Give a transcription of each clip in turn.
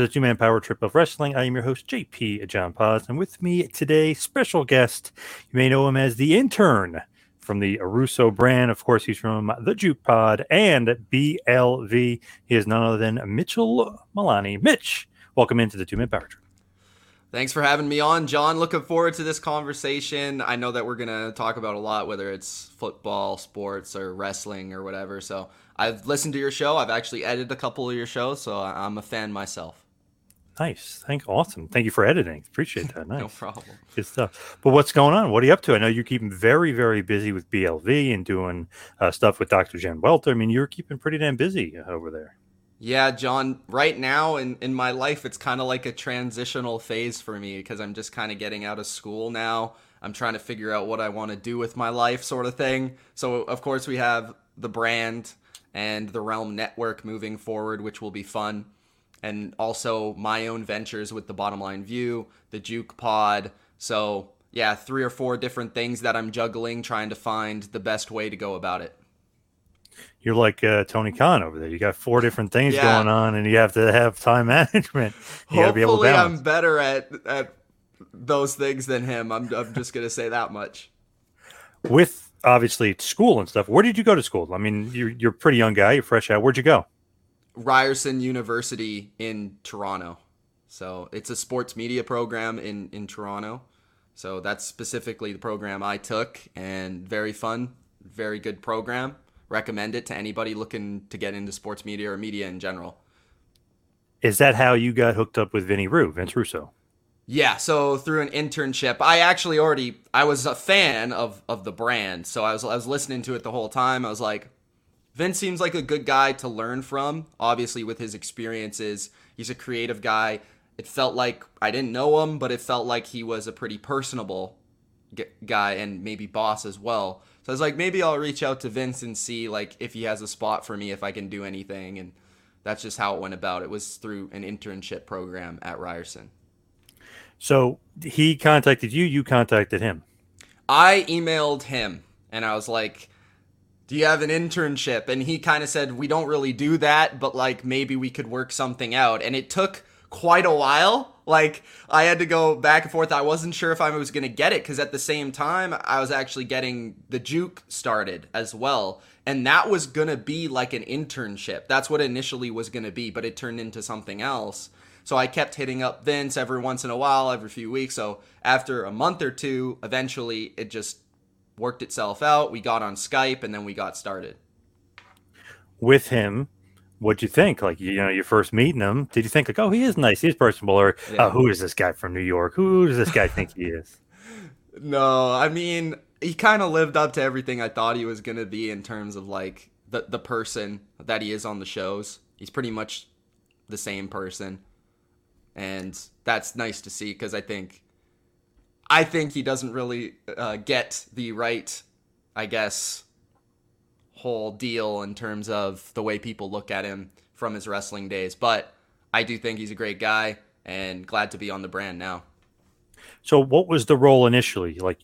to the two man power trip of wrestling. I am your host, JP John Paz, and with me today, special guest. You may know him as the intern from the Aruso brand. Of course, he's from the Juke Pod and BLV. He is none other than Mitchell Milani. Mitch, welcome into the two man power trip. Thanks for having me on, John. Looking forward to this conversation. I know that we're going to talk about a lot, whether it's football, sports, or wrestling or whatever. So I've listened to your show. I've actually edited a couple of your shows, so I'm a fan myself. Nice. Thank awesome. Thank you for editing. Appreciate that. Nice. No problem. Good stuff. But what's going on? What are you up to? I know you're keeping very, very busy with BLV and doing uh, stuff with Dr. Jen Welter. I mean, you're keeping pretty damn busy over there. Yeah, John, right now in, in my life, it's kind of like a transitional phase for me because I'm just kind of getting out of school now. I'm trying to figure out what I want to do with my life, sort of thing. So, of course, we have the brand and the Realm Network moving forward, which will be fun. And also my own ventures with the Bottom Line View, the Juke Pod. So, yeah, three or four different things that I'm juggling, trying to find the best way to go about it. You're like uh, Tony Khan over there. You got four different things Yeah. going on, and you have to have time management. You got to be able to Hopefully. I'm better at at those things than him. I'm I'm just gonna say that much. With obviously school and stuff. Where did you go to school? I mean, you're you're a pretty young guy. You're fresh out. Where'd you go? Ryerson University in Toronto. So it's a sports media program in in Toronto. So that's specifically the program I took, and very fun, very good program. Recommend it to anybody looking to get into sports media or media in general. Is that how you got hooked up with Vinny Rue, Vince Russo? Yeah, so through an internship, I actually already I was a fan of of the brand, so I was I was listening to it the whole time. I was like, Vince seems like a good guy to learn from. Obviously, with his experiences, he's a creative guy. It felt like I didn't know him, but it felt like he was a pretty personable guy and maybe boss as well. So I was like, maybe I'll reach out to Vince and see like if he has a spot for me, if I can do anything, and that's just how it went about. It was through an internship program at Ryerson. So he contacted you. You contacted him. I emailed him and I was like, Do you have an internship? And he kind of said, We don't really do that, but like maybe we could work something out. And it took quite a while. Like I had to go back and forth. I wasn't sure if I was going to get it because at the same time, I was actually getting the juke started as well. And that was going to be like an internship. That's what initially was going to be, but it turned into something else. So I kept hitting up Vince every once in a while, every few weeks. So after a month or two, eventually it just worked itself out. We got on Skype and then we got started. with him. What'd you think? Like, you know, you first meeting him, did you think like, oh, he is nice, he's personable, or Yeah. oh, who is this guy from New York? Who does this guy think he is? No, I mean, he kind of lived up to everything I thought he was going to be in terms of like the the person that he is on the shows. He's pretty much the same person. And that's nice to see cuz I think I think he doesn't really uh, get the right I guess whole deal in terms of the way people look at him from his wrestling days, but I do think he's a great guy and glad to be on the brand now. So, what was the role initially? Like,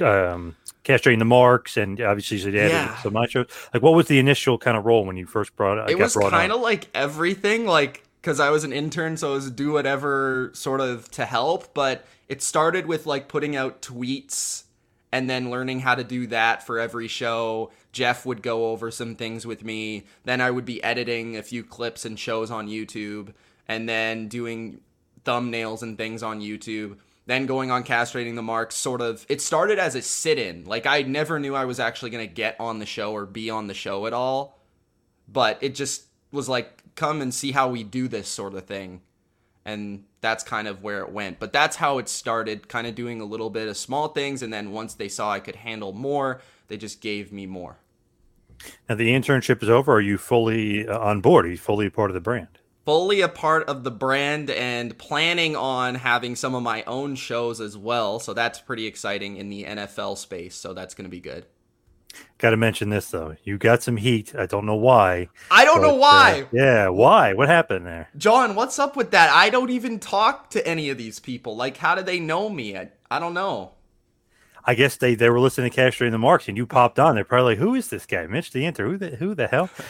um, castrating the marks, and obviously, you added Yeah. some shows. Like, what was the initial kind of role when you first brought it? it was kind of like everything like because i was an intern so i was do whatever sort of to help but it started with like putting out tweets and then learning how to do that for every show. Jeff would go over some things with me. Then i would be editing a few clips and shows on youtube and then doing thumbnails and things on youtube then going on castrating the marks sort of. It started as a sit-in. Like i never knew i was actually going to get on the show or be on the show at all but it just was like come and see how we do this sort of thing and that's kind of where it went but that's how it started kind of doing a little bit of small things and then once they saw i could handle more they just gave me more Now, the internship is over. Are you fully uh, on board? Are you fully a part of the brand? fully a part of the brand and planning on having some of my own shows as well so that's pretty exciting in the nfl space so that's going to be good Got to mention this though. You got some heat. I don't know why. i don't know but, uh, why yeah, why? What happened there? john what's up with that i don't even talk to any of these people like how do they know me i, I don't know I guess they, they were listening to Castrating the Marks, and you popped on. They're probably like, "Who is this guy, Mitch the Inter? Who the who the hell?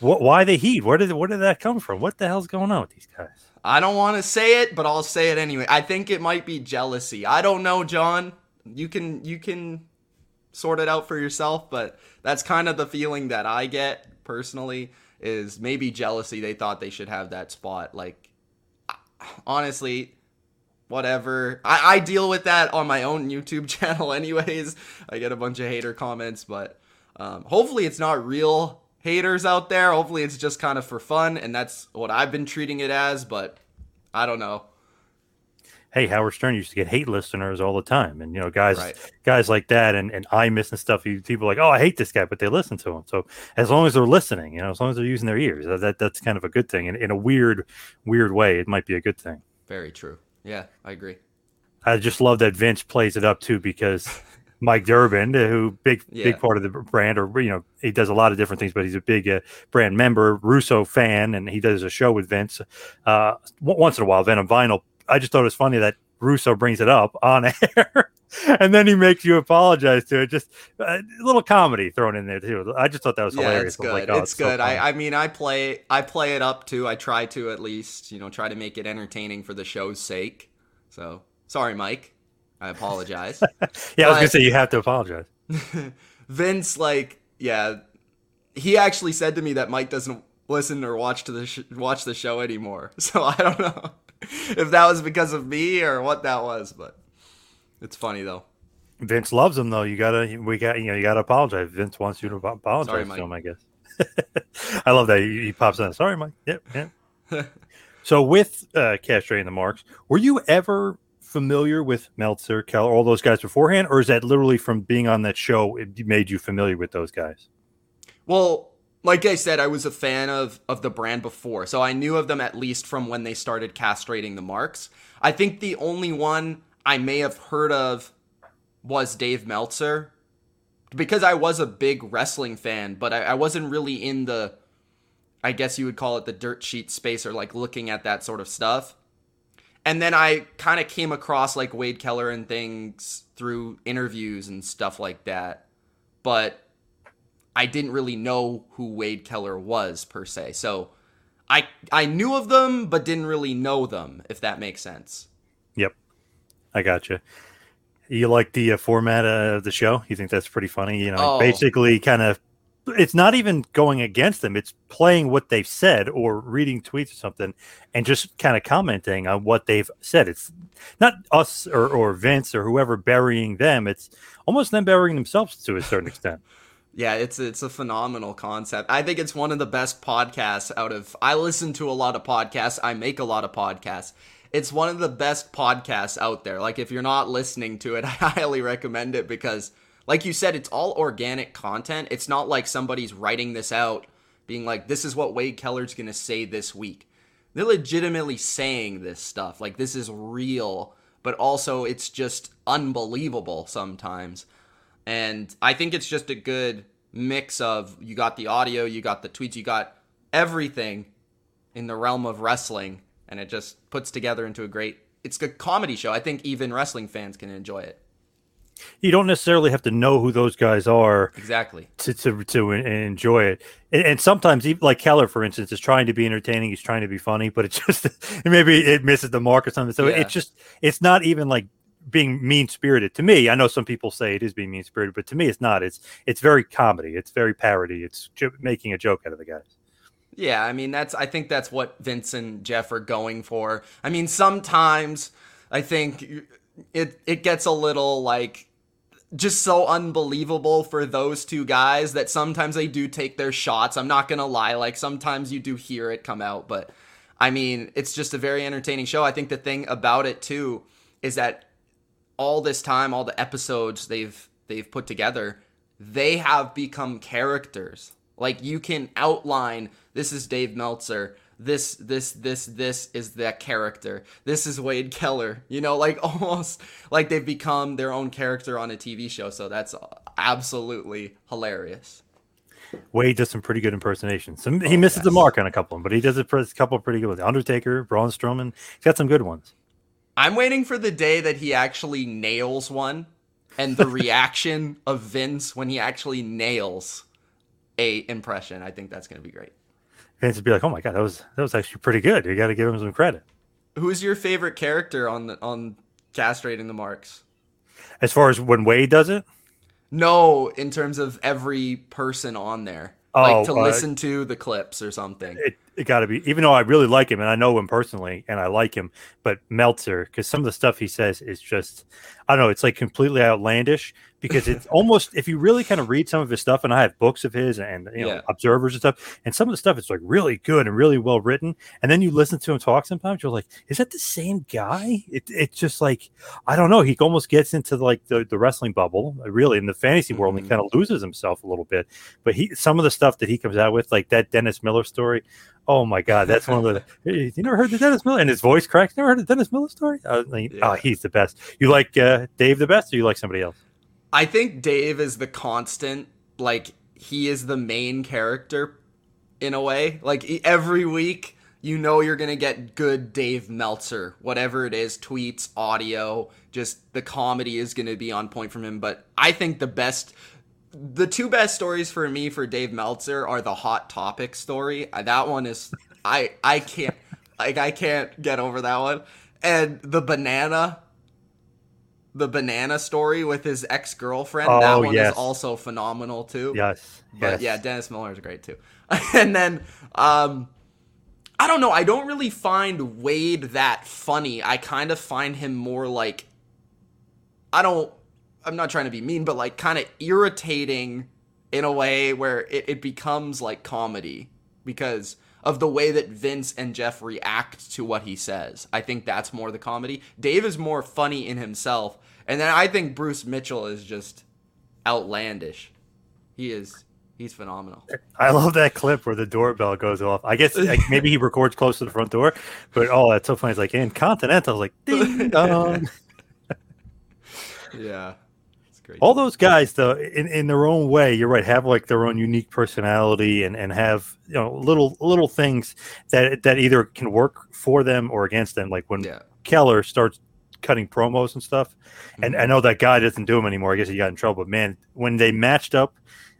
What? Why the heat? Where did where did that come from? What the hell's going on with these guys?" I don't want to say it, but I'll say it anyway. I think it might be jealousy. I don't know, John. You can you can sort it out for yourself, but that's kind of the feeling that I get personally is maybe jealousy. They thought they should have that spot. Like honestly, whatever. I, I deal with that on my own YouTube channel anyways. I get a bunch of hater comments, but um, hopefully it's not real haters out there. Hopefully it's just kind of for fun, and that's what I've been treating it as, but I don't know. Hey, Howard Stern used to get hate listeners all the time, and you know, guys, Right. guys like that, and and Imus and stuff. you- People like, oh, I hate this guy, but they listen to him. So as long as they're listening, you know, as long as they're using their ears, that, that that's kind of a good thing. And in a weird, weird way, it might be a good thing. Very true. Yeah, I agree. I just love that Vince plays it up too because Mike Durbin, who big Yeah. big part of the brand, or you know, he does a lot of different things, but he's a big uh, brand member, Russo fan, and he does a show with Vince uh, once in a while. Venom Vinyl. I just thought it was funny that Russo brings it up on air, and then he makes you apologize to it. Just uh, a little comedy thrown in there too. I just thought that was Yeah, hilarious. it's good. like, oh, it's so good. funny. I, I mean, I play I play it up too. I try to at least, you know, try to make it entertaining for the show's sake. So sorry, Mike. I apologize. yeah, I was gonna say you have to apologize. Vince, like, yeah, he actually said to me that Mike doesn't listen or watch to the sh- watch the show anymore. So I don't know if that was because of me or what that was, but it's funny though. Vince loves him though. You gotta, we got, you know, you gotta apologize. Vince wants you to ap- apologize Sorry, to him. I guess. I love that he, he pops in. Sorry, Mike. Yep, yep. so with uh, castrating the marks, were you ever familiar with Meltzer, Keller, all those guys beforehand, or is that literally from being on that show it made you familiar with those guys? Well, like I said, I was a fan of of the brand before, so I knew of them at least from when they started castrating the marks. I think the only one I may have heard of was Dave Meltzer, because I was a big wrestling fan, but I, I wasn't really in the, I guess you would call it the dirt sheet space or like looking at that sort of stuff. And then I kind of came across like Wade Keller and things through interviews and stuff like that. But I didn't really know who Wade Keller was per se. So I I knew of them but didn't really know them if that makes sense. Yep, I got you. You like the uh, format of the show? You think that's pretty funny? You know, Oh. basically, kind of. It's not even going against them. It's playing what they've said or reading tweets or something, and just kind of commenting on what they've said. It's not us or, or Vince or whoever burying them. It's almost them burying themselves to a certain extent. Yeah, it's it's a phenomenal concept. I think it's one of the best podcasts out of I listen to a lot of podcasts. I make a lot of podcasts. It's one of the best podcasts out there. Like if you're not listening to it, I highly recommend it because like you said it's all organic content. It's not like somebody's writing this out being like this is what Wade Keller's going to say this week. They're legitimately saying this stuff. Like this is real, but also it's just unbelievable sometimes. And I think it's just a good mix of you got the audio, you got the tweets, you got everything in the realm of wrestling, and it just puts together into a great it's a comedy show. I think even wrestling fans can enjoy it. You don't necessarily have to know who those guys are Exactly. to to, to enjoy it. And, and sometimes, even like Keller, for instance, is trying to be entertaining. He's trying to be funny, but it just maybe it misses the mark or something. So Yeah. it's just it's not even like being mean spirited to me. I know some people say it is being mean spirited, but to me, it's not. It's it's very comedy. It's very parody. It's jo- making a joke out of the guys. Yeah, I mean that's I think that's what Vince and Jeff are going for. I mean sometimes I think it it gets a little like just so unbelievable for those two guys that sometimes they do take their shots. I'm not going to lie, like sometimes you do hear it come out, but I mean, it's just a very entertaining show. I think the thing about it too is that all this time, all the episodes they've they've put together, they have become characters. Like you can outline this is Dave Meltzer. This this this this is that character. This is Wade Keller. You know, like almost like they've become their own character on a TV show. So that's absolutely hilarious. Wade does some pretty good impersonations. Some, he oh, misses the mark on a couple of them, but he does a couple pretty good ones. Undertaker, Braun Strowman. He's got some good ones. I'm waiting for the day that he actually nails one and the reaction of Vince when he actually nails a impression. I think that's going to be great. Vince would be like, "Oh my god, that was that was actually pretty good. You got to give him some credit." Who's your favorite character on the on castrating the marks? As far as when Wade does it, No, in terms of every person on there. Oh, like to uh, listen to the clips or something. it, it got to be. Even though I really like him and I know him personally and I like him, but Meltzer because some of the stuff he says is just, I don't know, it's like completely outlandish. Because it's almost if you really kind of read some of his stuff, and I have books of his and you know Yeah. observers and stuff, and some of the stuff is like really good and really well written, and then you listen to him talk sometimes, you're like, is that the same guy? It, it's just like I don't know. He almost gets into like the, the wrestling bubble, uh, really in the fantasy world, and Mhm. he kind of loses himself a little bit. But he some of the stuff that he comes out with, like that Dennis Miller story. Oh my God, that's one of the. Hey, you never heard the Dennis Miller and his voice cracks. Never heard the Dennis Miller story? Uh, like, Yeah. Oh, he's the best. You like uh, Dave the best, or you like somebody else? I think Dave is the constant. Like he is the main character in a way. Like every week, you know you're gonna get good Dave Meltzer, whatever it is, tweets, audio. Just the comedy is gonna be on point from him. But I think the best. The two best stories for me for Dave Meltzer are the hot topic story. Uh, That one is I I can't like I can't get over that one. And the banana the banana story with his ex girlfriend. that Oh, one yes. is also phenomenal too. Yes. But yes. yeah, Dennis Miller is great too. and then um I don't know, I don't really find Wade that funny. I kind of find him more like I don't I'm not trying to be mean, but like kind of irritating in a way where it, it becomes like comedy because of the way that Vince and Jeff react to what he says. I think that's more the comedy. Dave is more funny in himself. And then I think Bruce Mitchell is just outlandish. He is he's phenomenal. I love that clip where the doorbell goes off. I guess like, maybe he records close to the front door, but oh, that's so funny. It's like in Continental, like ding dong. Yeah. Great. all those guys though in, in their own way you're right have like their own unique personality and and have you know little little things that that either can work for them or against them like when Yeah. keller starts cutting promos and stuff and Mhm. i know that guy doesn't do them anymore i guess he got in trouble but man when they matched up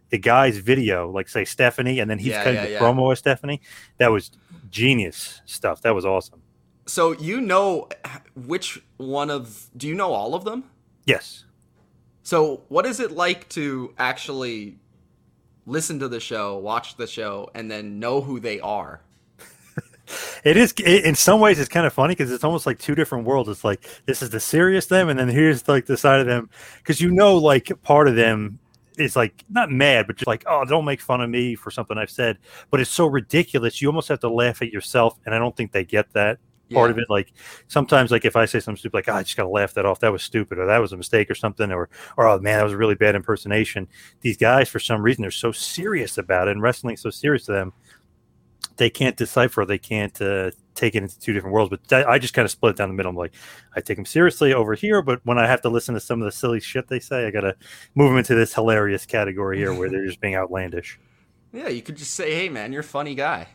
the guy's video like say stephanie and then he's Yeah, cutting yeah, the yeah. promo with stephanie that was genius stuff that was awesome So you know which one of do you know all of them? yes So what is it like to actually listen to the show, watch the show, and then know who they are? It is it, in some ways it's kind of funny because it's almost like two different worlds. It's like this is the serious them, and then here's like the side of them because you know like part of them is like not mad, but just like oh don't make fun of me for something I've said. But it's so ridiculous, you almost have to laugh at yourself, and I don't think they get that part Yeah. of it. Like sometimes like if I say something stupid, like oh, I just gotta laugh that off. That was stupid, or that was a mistake, or something, or or oh man, that was a really bad impersonation. These guys for some reason they're so serious about it, and wrestling's so serious to them they can't decipher they can't uh, take it into two different worlds but that, i just kind of split it down the middle i'm like i take them seriously over here but when i have to listen to some of the silly shit they say i gotta move them into this hilarious category here where they're just being outlandish Yeah, you could just say, "Hey, man, you're a funny guy."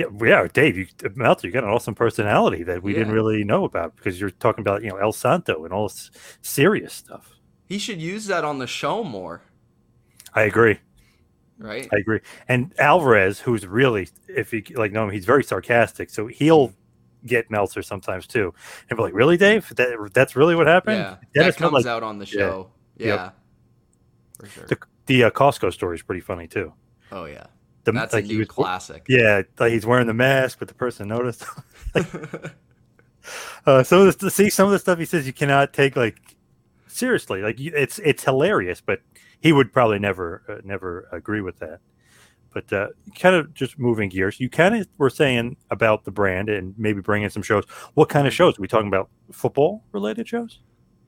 Yeah, yeah, Dave, you Meltzer, you got an awesome personality that we didn't really know about because you're talking about you know El Santo and all this serious stuff. He should use that on the show more, I agree. right? I agree. And Alvarez, who's really, if you like know him, he's very sarcastic. So he'll get Meltzer sometimes too, and be like, "Really, Dave? That that's really what happened?" yeah, Dennis that comes Miller- out on the yeah. show. Yeah, Yep. for sure. The, the uh, Costco story is pretty funny too. oh yeah, The, that's like a he was- classic. Yeah, like he's wearing the mask, but the person noticed. uh, some of the see some of the stuff he says you cannot take like seriously. Like it's it's hilarious, but he would probably never uh, never agree with that. But uh, kind of just moving gears, you kind of were saying about the brand and maybe bringing some shows. What kind of shows? Are we talking about football related shows?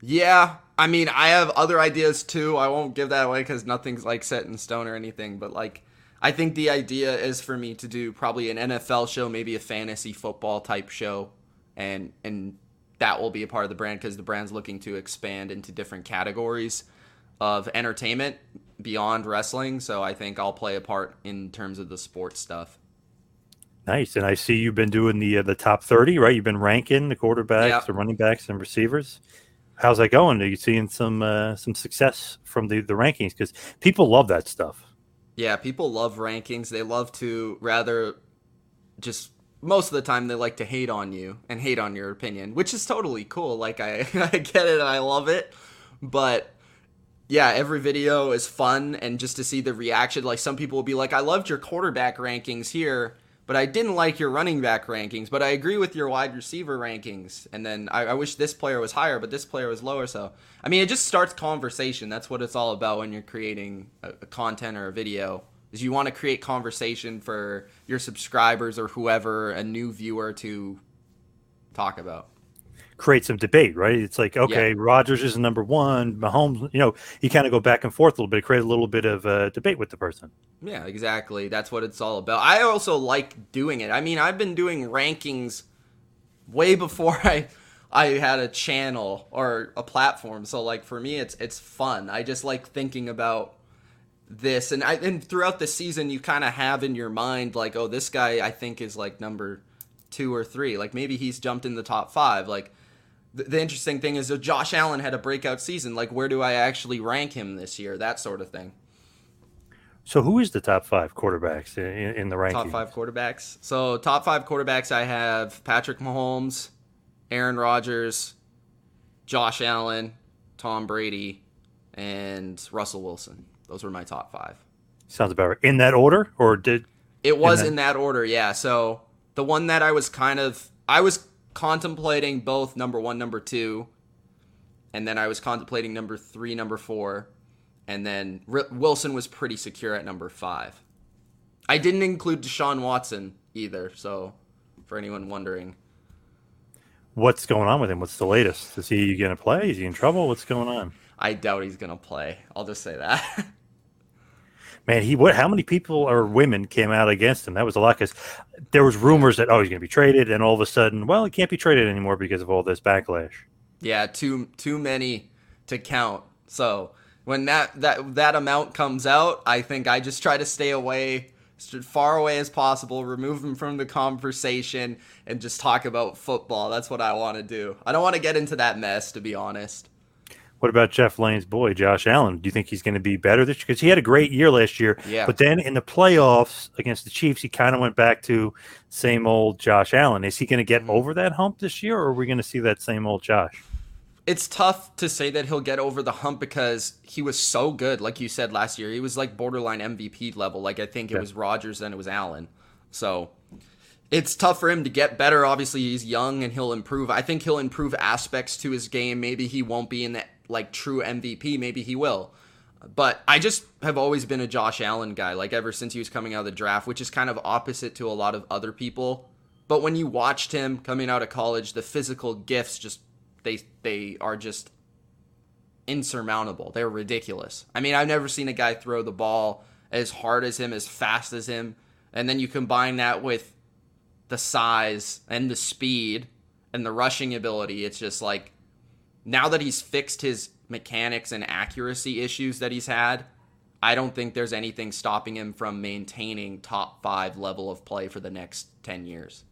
Yeah, I mean, I have other ideas too. I won't give that away because nothing's like set in stone or anything. But like, I think the idea is for me to do probably an NFL show, maybe a fantasy football type show, and and that will be a part of the brand because the brand's looking to expand into different categories of entertainment beyond wrestling. So I think I'll play a part in terms of the sports stuff. Nice. And I see you've been doing the uh, the top thirty, right? You've been ranking the quarterbacks, the running backs, and receivers. How's that going? Are you seeing some uh, some success from the the rankings? Because people love that stuff. Yeah, people love rankings. They love to rather just most of the time they like to hate on you and hate on your opinion, which is totally cool. Like I I get it and I love it. But yeah, every video is fun and just to see the reaction like some people will be like I loved your quarterback rankings here, but I didn't like your running back rankings, but I agree with your wide receiver rankings. And then I, I wish this player was higher, but this player was lower. So I mean, it just starts conversation. That's what it's all about when you're creating a, a content or a video. Is you want to create conversation for your subscribers or whoever a new viewer to talk about. Create some debate, right? It's like okay, Rodgers is number one, Mahomes. You know, you kind of go back and forth a little bit, create a little bit of uh, debate with the person. Yeah, exactly. That's what it's all about. I also like doing it. I mean, I've been doing rankings way before I I had a channel or a platform. So like for me it's it's fun. I just like thinking about this and I and throughout the season you kind of have in your mind like oh this guy I think is like number 2 or 3. Like maybe he's jumped in the top 5. Like the, interesting thing is that Josh Allen had a breakout season. Like where do I actually rank him this year? That sort of thing. So, who is the top five quarterbacks in, in the rankings? Top five quarterbacks. So top five quarterbacks, I have Patrick Mahomes, Aaron Rodgers, Josh Allen, Tom Brady, and Russell Wilson. Those were my top five. Sounds about right. In that order, or did It was that- in that order, yeah. So the one that I was kind of, I was contemplating both number one, number two, and then I was contemplating number three, number four, and then R- Wilson was pretty secure at number five. I didn't include Deshaun Watson either, so for anyone wondering. what's going on with him? What's the latest? Is he going to play? Is he in trouble? What's going on? I doubt he's gonna play. I'll just say that. Man, he what? How many people or women came out against him? That was a lot because there was rumors that oh he's going to be traded, and all of a sudden, well, he can't be traded anymore because of all this backlash. yeah, too too many to count. So when that that that amount comes out, I think I just try to stay away, far away as possible, remove him from the conversation, and just talk about football. That's what I want to do. I don't want to get into that mess, to be honest. What about Jeff Lane's boy, Josh Allen? Do you think he's going to be better this year? Because he had a great year last year, Yeah. but then in the playoffs against the Chiefs, he kind of went back to same old Josh Allen. Is he going to get Mhm. over that hump this year, or are we going to see that same old Josh? it's tough to say that he'll get over the hump because he was so good, like you said last year. He was like borderline MVP level. Like I think it Yeah. was Rodgers, then it was Allen. So it's tough for him to get better. Obviously, he's young and he'll improve. I think he'll improve aspects to his game. Maybe he won't be in that like true MVP. Maybe he will. But I just have always been a Josh Allen guy, like ever since he was coming out of the draft, which is kind of opposite to a lot of other people. But when you watched him coming out of college, the physical gifts just they they are just insurmountable. They're ridiculous. I mean, I've never seen a guy throw the ball as hard as him, as fast as him, and then you combine that with the size and the speed and the rushing ability. It's just like now that he's fixed his mechanics and accuracy issues that he's had, I don't think there's anything stopping him from maintaining top five level of play for the next 10 years.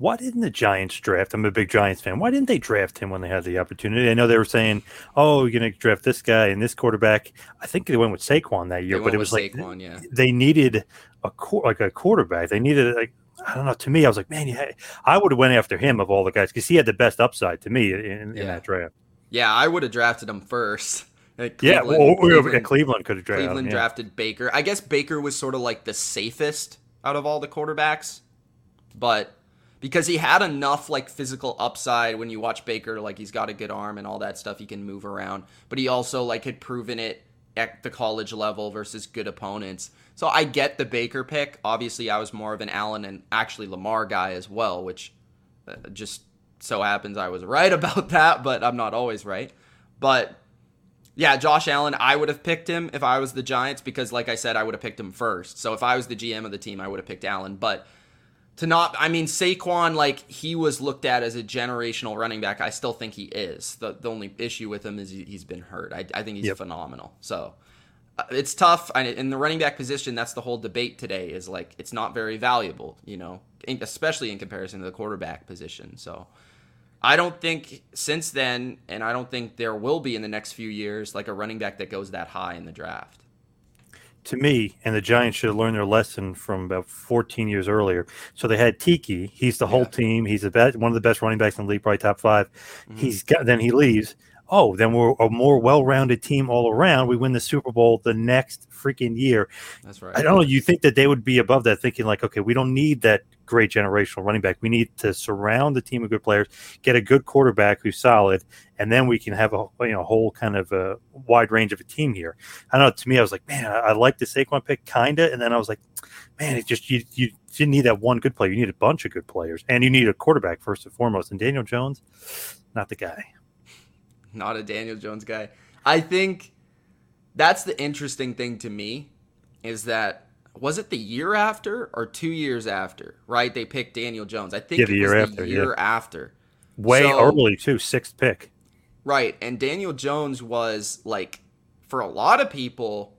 Why didn't the Giants draft? I'm a big Giants fan. Why didn't they draft him when they had the opportunity? I know they were saying, "Oh, you're going to draft this guy and this quarterback." I think they went with Saquon that year, but it was like Saquon, yeah. they needed a like a quarterback. They needed like I don't know. To me, I was like, man, yeah, I would have went after him of all the guys because he had the best upside to me in, in Yeah. that draft. Yeah, I would have drafted him first. Yeah, Cleveland- oh, oh, well, Cleveland, Cleveland- Cleveland could have drafted. Cleveland yeah. drafted Baker. I guess Baker was sort of like the safest out of all the quarterbacks, but because he had enough like physical upside when you watch Baker, like he's got a good arm and all that stuff, he can move around, but he also like had proven it at the college level versus good opponents. So I get the Baker pick. Obviously, I was more of an Allen and actually Lamar guy as well, which uh, just so happens I was right about that, but I'm not always right. But yeah, Josh Allen, I would have picked him if I was the Giants because, like I said, I would have picked him first. So if I was the GM of the team, I would have picked Allen. But to not, I mean, Saquon, like he was looked at as a generational running back. I still think he is. The, the only issue with him is he, he's been hurt. I, I think he's Yep. phenomenal. So it's tough. I, in the running back position, that's the whole debate today is like it's not very valuable, you know, in- especially in comparison to the quarterback position. So. I don't think since then, and I don't think there will be in the next few years, like a running back that goes that high in the draft. to me, and the Giants should have learned their lesson from about 14 years earlier. So they had Tiki. He's the whole Yeah. team. He's the best, one of the best running backs in the league, probably top 5 Mhm. He's got. Then he leaves. Oh, then we're a more well-rounded team all around. We win the Super Bowl the next freaking year. That's right. I don't know. You think that they would be above that, thinking like, okay, we don't need that great generational running back. We need to surround the team of good players, get a good quarterback who's solid, and then we can have a you know whole kind of a wide range of a team here. I don't know. To me, I was like, man, I, I like the Saquon pick, kinda, and then I was like, man, it just you you didn't need that one good player. You need a bunch of good players, and you need a quarterback first and foremost. And Daniel Jones, not the guy. Not a Daniel Jones guy. I think that's the interesting thing to me is that was it the year after or two years after, right? They picked Daniel Jones. I think Yeah, the it year was after, the yeah. year after. Way So- early too, sixth pick. Right. And Daniel Jones was like for a lot of people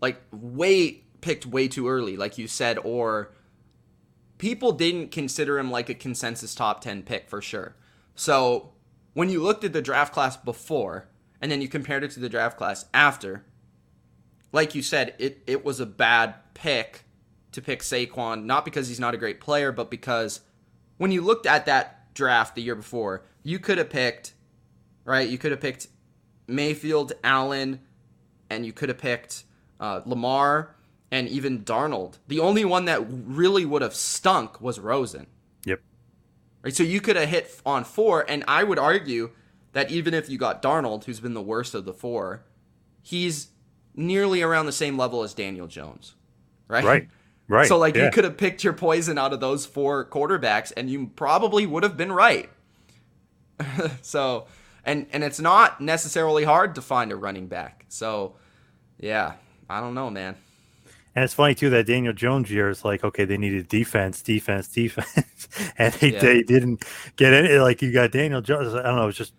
like way picked way too early like you said or people didn't consider him like a consensus top 10 pick for sure. So, when you looked at the draft class before and then you compared it to the draft class after like you said it it was a bad pick to pick Saquon not because he's not a great player but because when you looked at that draft the year before, you could have picked right? You could have picked Mayfield, Allen, and you could have picked uh, Lamar and even Darnold. The only one that really would have stunk was Rosen. Right, so you could have hit on four, and I would argue that even if you got Darnold, who's been the worst of the four, he's nearly around the same level as Daniel Jones, right? Right. Right. So like yeah. you could have picked your poison out of those four quarterbacks and you probably would have been right. so and and it's not necessarily hard to find a running back. So yeah, I don't know, man. And it's funny too that Daniel Jones year is like, okay, they needed defense, defense, defense, and they, Yeah. they didn't get any. Like you got Daniel Jones. I don't know. It's just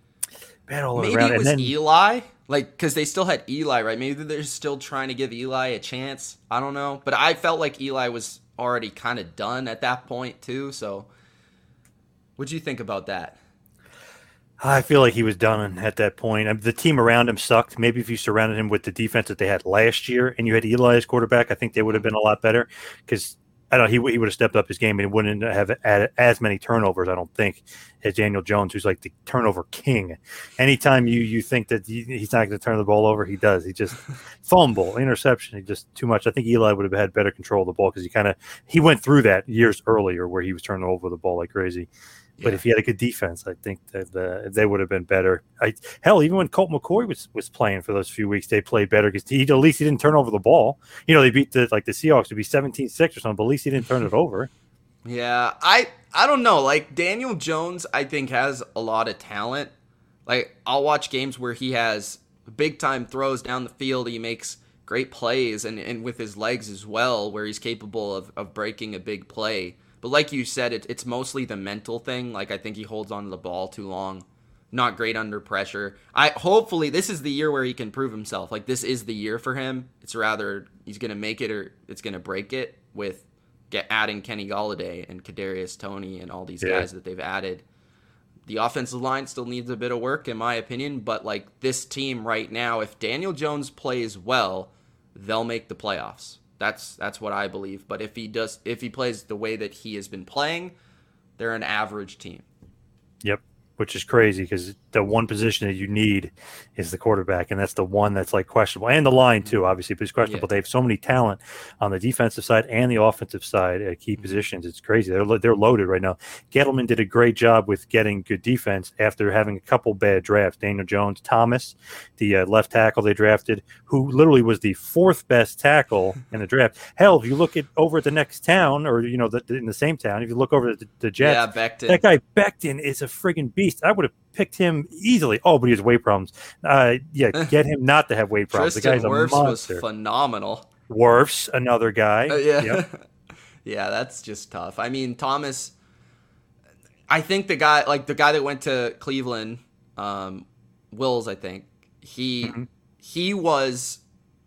bad all Maybe around. it was then Eli, like because they still had Eli, right? Maybe they're still trying to give Eli a chance. I don't know, but I felt like Eli was already kind of done at that point too. So, what do you think about that? I feel like he was done at that point. Um, the team around him sucked. Maybe if you surrounded him with the defense that they had last year, and you had Eli as quarterback, I think they would have been a lot better. Because I don't, know, he he would have stepped up his game and wouldn't have had as many turnovers. I don't think as Daniel Jones, who's like the turnover king. Anytime you you think that he, he's not going to turn the ball over, he does. He just fumble, interception, he just too much. I think Eli would have had better control of the ball because he kind of he went through that years earlier where he was turning over the ball like crazy. But if he had a good defense, I think that uh, they would have been better. I, hell, even when Colt McCoy was, was playing for those few weeks, they played better because he at least he didn't turn over the ball. You know, they beat the like the Seahawks to be 17-6 or something, but at least he didn't turn it over. Yeah, I I don't know. Like Daniel Jones, I think has a lot of talent. Like I'll watch games where he has big time throws down the field. He makes great plays and, and with his legs as well, where he's capable of, of breaking a big play. But like you said, it, it's mostly the mental thing. Like I think he holds on to the ball too long. not great under pressure. I hopefully this is the year where he can prove himself. Like this is the year for him. It's rather he's going to make it or it's going to break it with get adding Kenny Golladay and Kadarius Toney and all these Yeah. guys that they've added. The offensive line still needs a bit of work in my opinion, but like this team right now if Daniel Jones plays well, they'll make the playoffs. That's that's what I believe, but if he does if he plays the way that he has been playing, they're an average team. Yep. Which is crazy because the one position that you need is the quarterback, and that's the one that's like questionable, and the line too, obviously, but it's questionable. Yeah. They have so many talent on the defensive side and the offensive side at key positions. It's crazy. They're they're loaded right now. Gettleman did a great job with getting good defense after having a couple bad drafts. Daniel Jones, Thomas, the uh, left tackle they drafted, who literally was the fourth best tackle in the draft. Hell, if you look at over at the next town, or you know, the, in the same town, if you look over at the, the Jets, yeah, Becton. that guy Becton is a friggin' beast. I would have picked him easily. Oh, but he has weight problems. Uh, yeah, get him not to have weight problems. Tristan the guy's a Wirfs was monster. phenomenal. Wirfs, another guy. Uh, yeah. Yep. yeah, that's just tough. I mean, Thomas I think the guy like the guy that went to Cleveland, um, Wills, I think, he Mhm. he was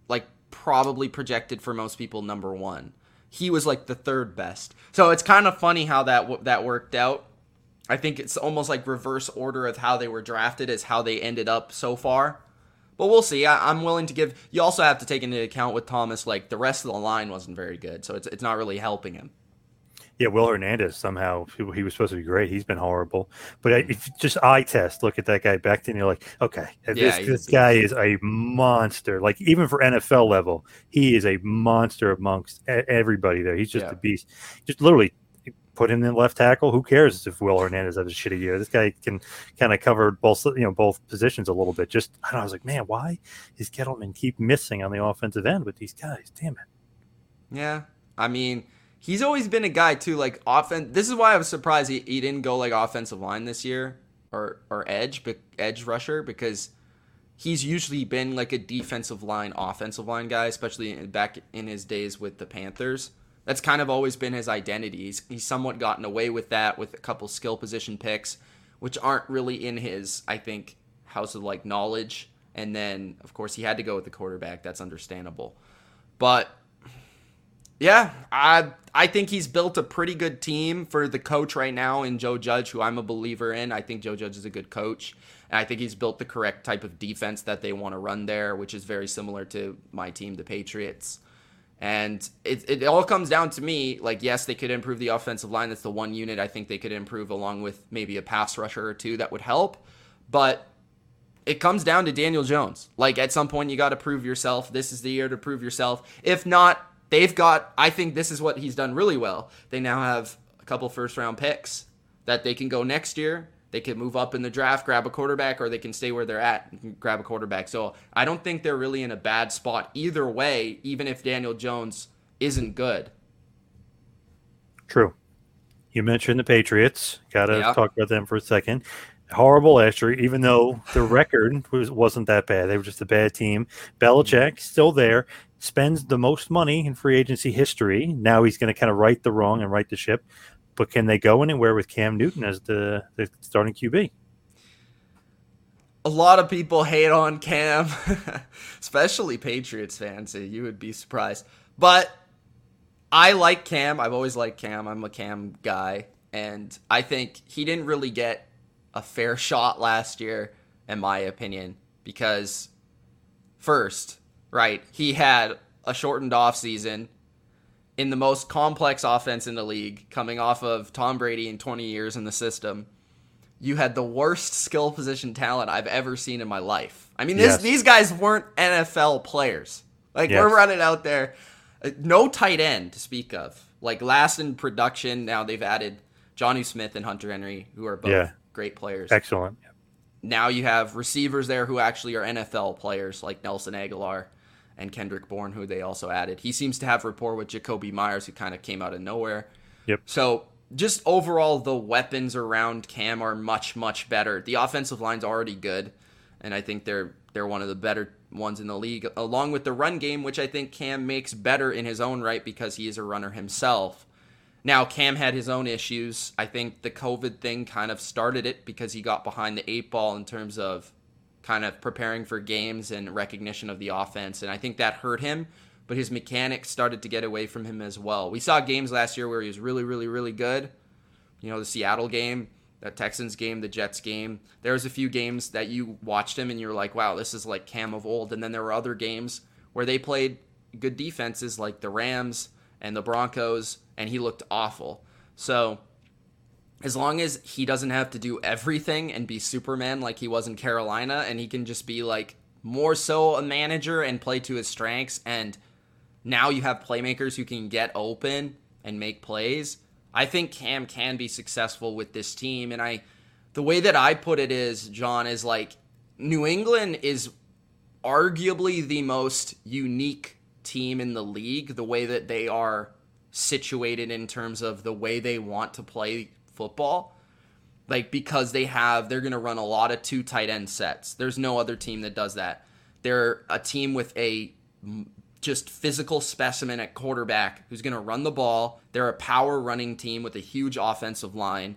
like probably projected for most people number 1. He was like the third best. So it's kind of funny how that w- that worked out. I think it's almost like reverse order of how they were drafted is how they ended up so far. But we'll see. I, I'm willing to give. You also have to take into account with Thomas, like the rest of the line wasn't very good, so it's it's not really helping him. Yeah, Will Hernandez somehow he, was supposed to be great. He's been horrible. But I- if just eye test, look at that guy Becton, you're like, okay, this, this guy is a monster. Like even for NFL level, he is a monster amongst everybody there. He's just Yeah. a beast. Just literally put him in left tackle. Who cares if Will Hernandez has a shitty year? This guy can kind of cover both you know both positions a little bit. Just I know. I was like, man, why is Gettleman keep missing on the offensive end with these guys? Damn it. Yeah, I mean, he's always been a guy too. Like offense. This is why I was surprised he, he didn't go like offensive line this year or or edge, edge rusher because he's usually been like a defensive line, offensive line guy, especially back in his days with the Panthers. That's kind of always been his identity. He's, he's somewhat gotten away with that with a couple skill position picks, which aren't really in his, I think, house of like knowledge. And then, of course, he had to go with the quarterback. That's understandable. But yeah, I I think he's built a pretty good team for the coach right now in Joe Judge, who I'm a believer in. I think Joe Judge is a good coach, and I think he's built the correct type of defense that they want to run there, which is very similar to my team, the Patriots. And it, it all comes down to me. Like, yes, they could improve the offensive line. That's the one unit I think they could improve, along with maybe a pass rusher or two that would help. But it comes down to Daniel Jones. Like, at some point, you got to prove yourself. This is the year to prove yourself. If not, they've got, I think this is what he's done really well. They now have a couple first round picks that they can go next year. They can move up in the draft, grab a quarterback, or they can stay where they're at and grab a quarterback. So I don't think they're really in a bad spot either way, even if Daniel Jones isn't good. True. You mentioned the Patriots. Got to Yeah. talk about them for a second. Horrible last year, even though the record was, wasn't that bad. They were just a bad team. Belichick still there, spends the most money in free agency history. Now he's going to kind of right the wrong and right the ship. But can they go anywhere with Cam Newton as the, the starting QB? a lot of people hate on Cam, especially Patriots fans. You would be surprised. But I like Cam. I've always liked Cam. I'm a Cam guy. And I think he didn't really get a fair shot last year, in my opinion, because first, right, he had a shortened offseason in the most complex offense in the league, coming off of Tom Brady in 20 years in the system you had the worst skill position talent I've ever seen in my life. I mean, this, Yes. these guys weren't NFL players. Like Yes. we're running out there, uh, no tight end to speak of. Like last in production, now they've added Jonnu Smith and Hunter Henry, who are both Yeah. great players. Excellent. Now you have receivers there who actually are NFL players, like Nelson Agholor and Kendrick Bourne, who they also added. He seems to have rapport with Jakobi Meyers, who kind of came out of nowhere. Yep. So just overall, the weapons around Cam are much much better. The offensive line's already good, and I think they're they're one of the better ones in the league, along with the run game, which I think Cam makes better in his own right because he is a runner himself. Now, Cam had his own issues. I think the COVID thing kind of started it because he got behind the eight ball in terms of kind of preparing for games and recognition of the offense. And I think that hurt him, but his mechanics started to get away from him as well. We saw games last year where he was really, really, really good. You know, the Seattle game, the Texans game, the Jets game. There was a few games that you watched him and you were like, wow, this is like Cam of old. And then there were other games where they played good defenses like the Rams and the Broncos, and he looked awful. So as long as he doesn't have to do everything and be Superman like he was in Carolina, and he can just be like more so a manager and play to his strengths, and now you have playmakers who can get open and make plays. I think Cam can be successful with this team, and I, the way that I put it is, John is like New England is arguably the most unique team in the league, the way that they are situated in terms of the way they want to play football. Like because they have they're going to run a lot of two tight end sets. There's no other team that does that. They're a team with a just physical specimen at quarterback who's going to run the ball. They're a power running team with a huge offensive line.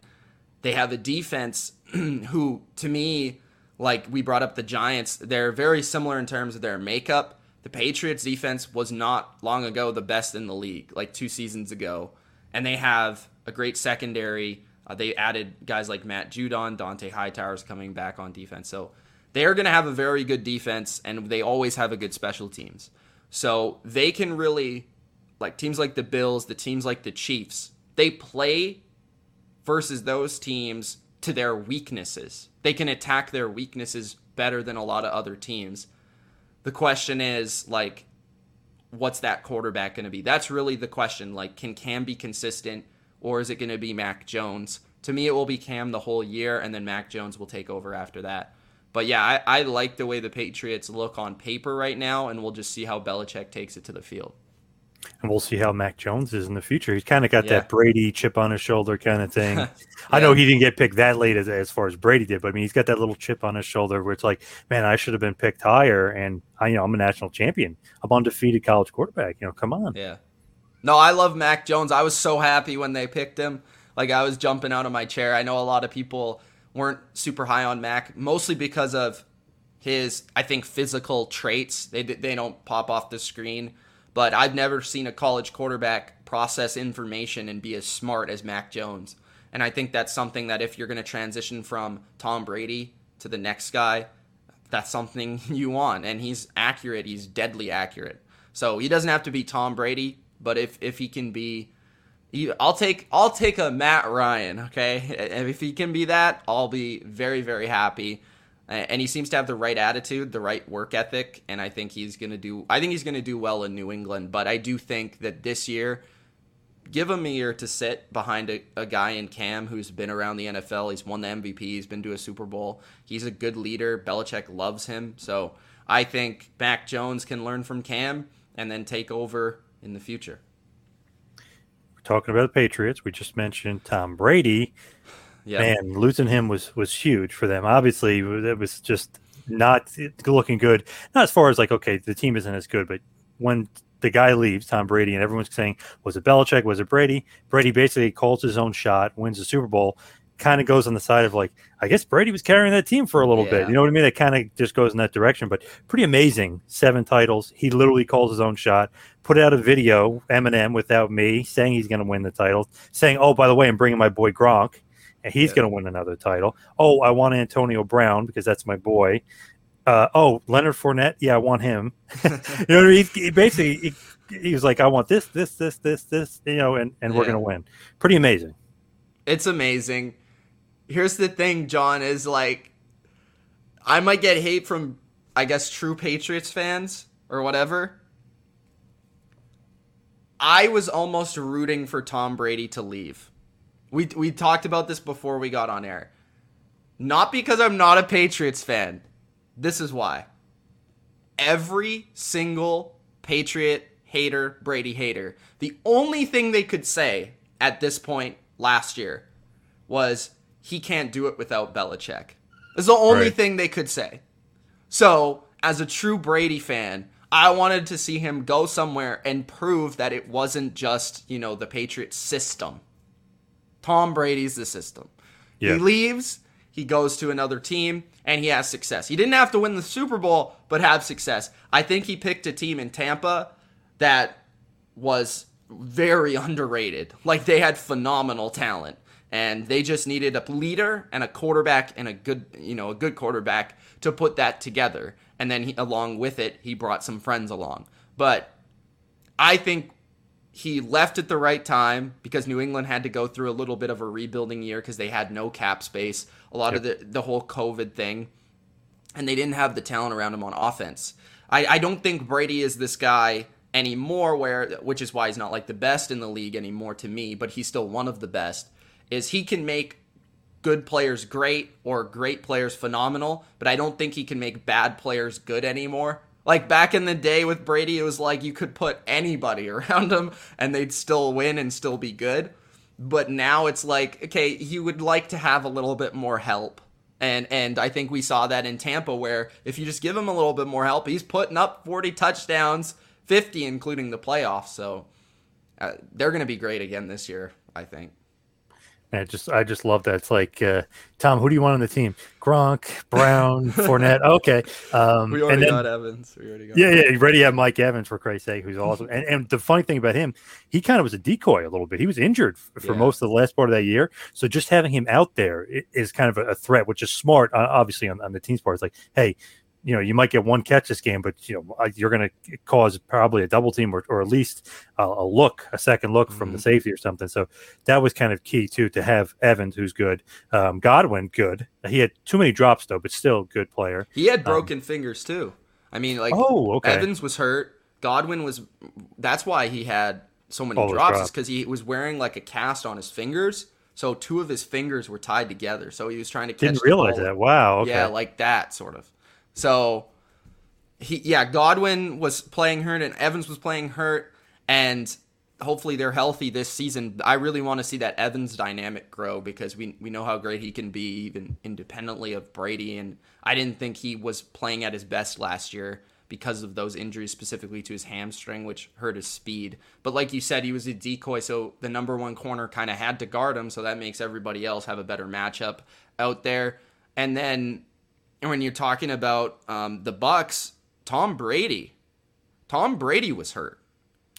They have a defense who to me like we brought up the Giants, they're very similar in terms of their makeup. The Patriots defense was not long ago the best in the league, like 2 seasons ago. And they have a great secondary uh, they added guys like Matt Judon, Dont'a Hightower's coming back on defense. So they are going to have a very good defense, and they always have a good special teams. So they can really, like teams like the Bills, the teams like the Chiefs, they play versus those teams to their weaknesses. They can attack their weaknesses better than a lot of other teams. The question is, like, what's that quarterback going to be? That's really the question. Like, can Cam be consistent? Or is it going to be Mac Jones? To me, it will be Cam the whole year, and then Mac Jones will take over after that. But yeah, I, I like the way the Patriots look on paper right now, and we'll just see how Belichick takes it to the field. And we'll see how Mac Jones is in the future. He's kind of got yeah. that Brady chip on his shoulder kind of thing. yeah. I know he didn't get picked that late as, as far as Brady did, but I mean, he's got that little chip on his shoulder where it's like, man, I should have been picked higher, and I, you know, I'm a national champion. I'm undefeated college quarterback. You know, come on. Yeah. No, I love Mac Jones. I was so happy when they picked him. Like I was jumping out of my chair. I know a lot of people weren't super high on Mac, mostly because of his, I think, physical traits. They they don't pop off the screen. But I've never seen a college quarterback process information and be as smart as Mac Jones. And I think that's something that if you're going to transition from Tom Brady to the next guy, that's something you want. And he's accurate. He's deadly accurate. So he doesn't have to be Tom Brady, but if if he can be, I'll take I'll take a Matt Ryan. Okay, if he can be that, I'll be very very happy. And he seems to have the right attitude, the right work ethic, and I think he's gonna do. I think he's gonna do well in New England. But I do think that this year, give him a year to sit behind a, a guy in Cam who's been around the NFL. He's won the MVP. He's been to a Super Bowl. He's a good leader. Belichick loves him. So I think Mac Jones can learn from Cam and then take over in the future. We're talking about the Patriots. We just mentioned Tom Brady. Yeah. Man, losing him was was huge for them. Obviously, it was just not looking good. Not as far as like, okay, the team isn't as good, but when the guy leaves, Tom Brady, and everyone's saying, was it Belichick? Was it Brady? Brady basically calls his own shot, wins the Super Bowl, kind of goes on the side of like, I guess Brady was carrying that team for a little yeah. bit. You know what I mean? It kind of just goes in that direction, but pretty amazing. Seven titles. He literally calls his own shot. Put out a video, Eminem, without me, saying he's going to win the title. Saying, oh, by the way, I'm bringing my boy Gronk, and he's yeah. going to win another title. Oh, I want Antonio Brown because that's my boy. Uh, oh, Leonard Fournette. Yeah, I want him. you know what I mean? He, he basically he, he, was like, I want this, this, this, this, this. You know, and and yeah. we're going to win. Pretty amazing. It's amazing here's the thing, John, is like I might get hate from I guess true Patriots fans or whatever. I was almost rooting for Tom Brady to leave. We we talked about this before we got on air. Not because I'm not a Patriots fan. This is why. Every single Patriot hater, Brady hater, the only thing they could say at this point last year was he can't do it without Belichick. It's the only right. thing they could say. So, as a true Brady fan, I wanted to see him go somewhere and prove that it wasn't just, you know, the Patriots system. Tom Brady's the system. Yeah. He leaves, he goes to another team, and he has success. He didn't have to win the Super Bowl, but have success. I think he picked a team in Tampa that was very underrated. Like they had phenomenal talent and they just needed a leader and a quarterback and a good, you know, a good quarterback to put that together. And then he, along with it, he brought some friends along. But I think he left at the right time because New England had to go through a little bit of a rebuilding year because they had no cap space, a lot of the the whole COVID thing, and they didn't have the talent around him on offense. I, I don't think Brady is this guy anymore where which is why he's not like the best in the league anymore to me, but he's still one of the best. Is he can make good players great or great players phenomenal, but I don't think he can make bad players good anymore. Like back in the day with Brady, it was like you could put anybody around him and they'd still win and still be good. But now it's like, okay, you would like to have a little bit more help. And and I think we saw that in Tampa where if you just give him a little bit more help, he's putting up 40 touchdowns, 50 including the playoffs. So uh, they're going to be great again this year, I think. And I just I just love that. It's like uh, Tom, who do you want on the team? Gronk, Brown, Fournette. Okay, um, We already and then, got Evans. We already got yeah, yeah. You already have Mike Evans for Christ's sake, who's awesome. And, and the funny thing about him, he kind of was a decoy a little bit. He was injured for Yeah. most of the last part of that year, so just having him out there is kind of a, a threat, which is smart. Uh, obviously, on, on the team's part, it's like, hey, you know, you might get one catch this game, but you know, you're going to cause probably a double team or, or at least a, a look, a second look from the Mhm. safety or something. So that was kind of key too to have Evans, who's good, um, Godwin, good. He had too many drops though, but still good player. He had broken fingers too. I mean, like oh, okay. Evans was hurt. Godwin was. That's why he had so many All drops. Is because he was wearing like a cast on his fingers. So two of his fingers were tied together. So he was trying to catch. Didn't realize that. Wow. Okay. Yeah, like that sort of. So he yeah, Godwin was playing hurt and Evans was playing hurt and hopefully they're healthy this season. I really want to see that Evans dynamic grow because we we know how great he can be even independently of Brady and I didn't think he was playing at his best last year because of those injuries specifically to his hamstring which hurt his speed. But like you said he was a decoy so the number 1 corner kind of had to guard him so that makes everybody else have a better matchup out there. And then when you're talking about um, the Bucks, Tom Brady, Tom Brady was hurt.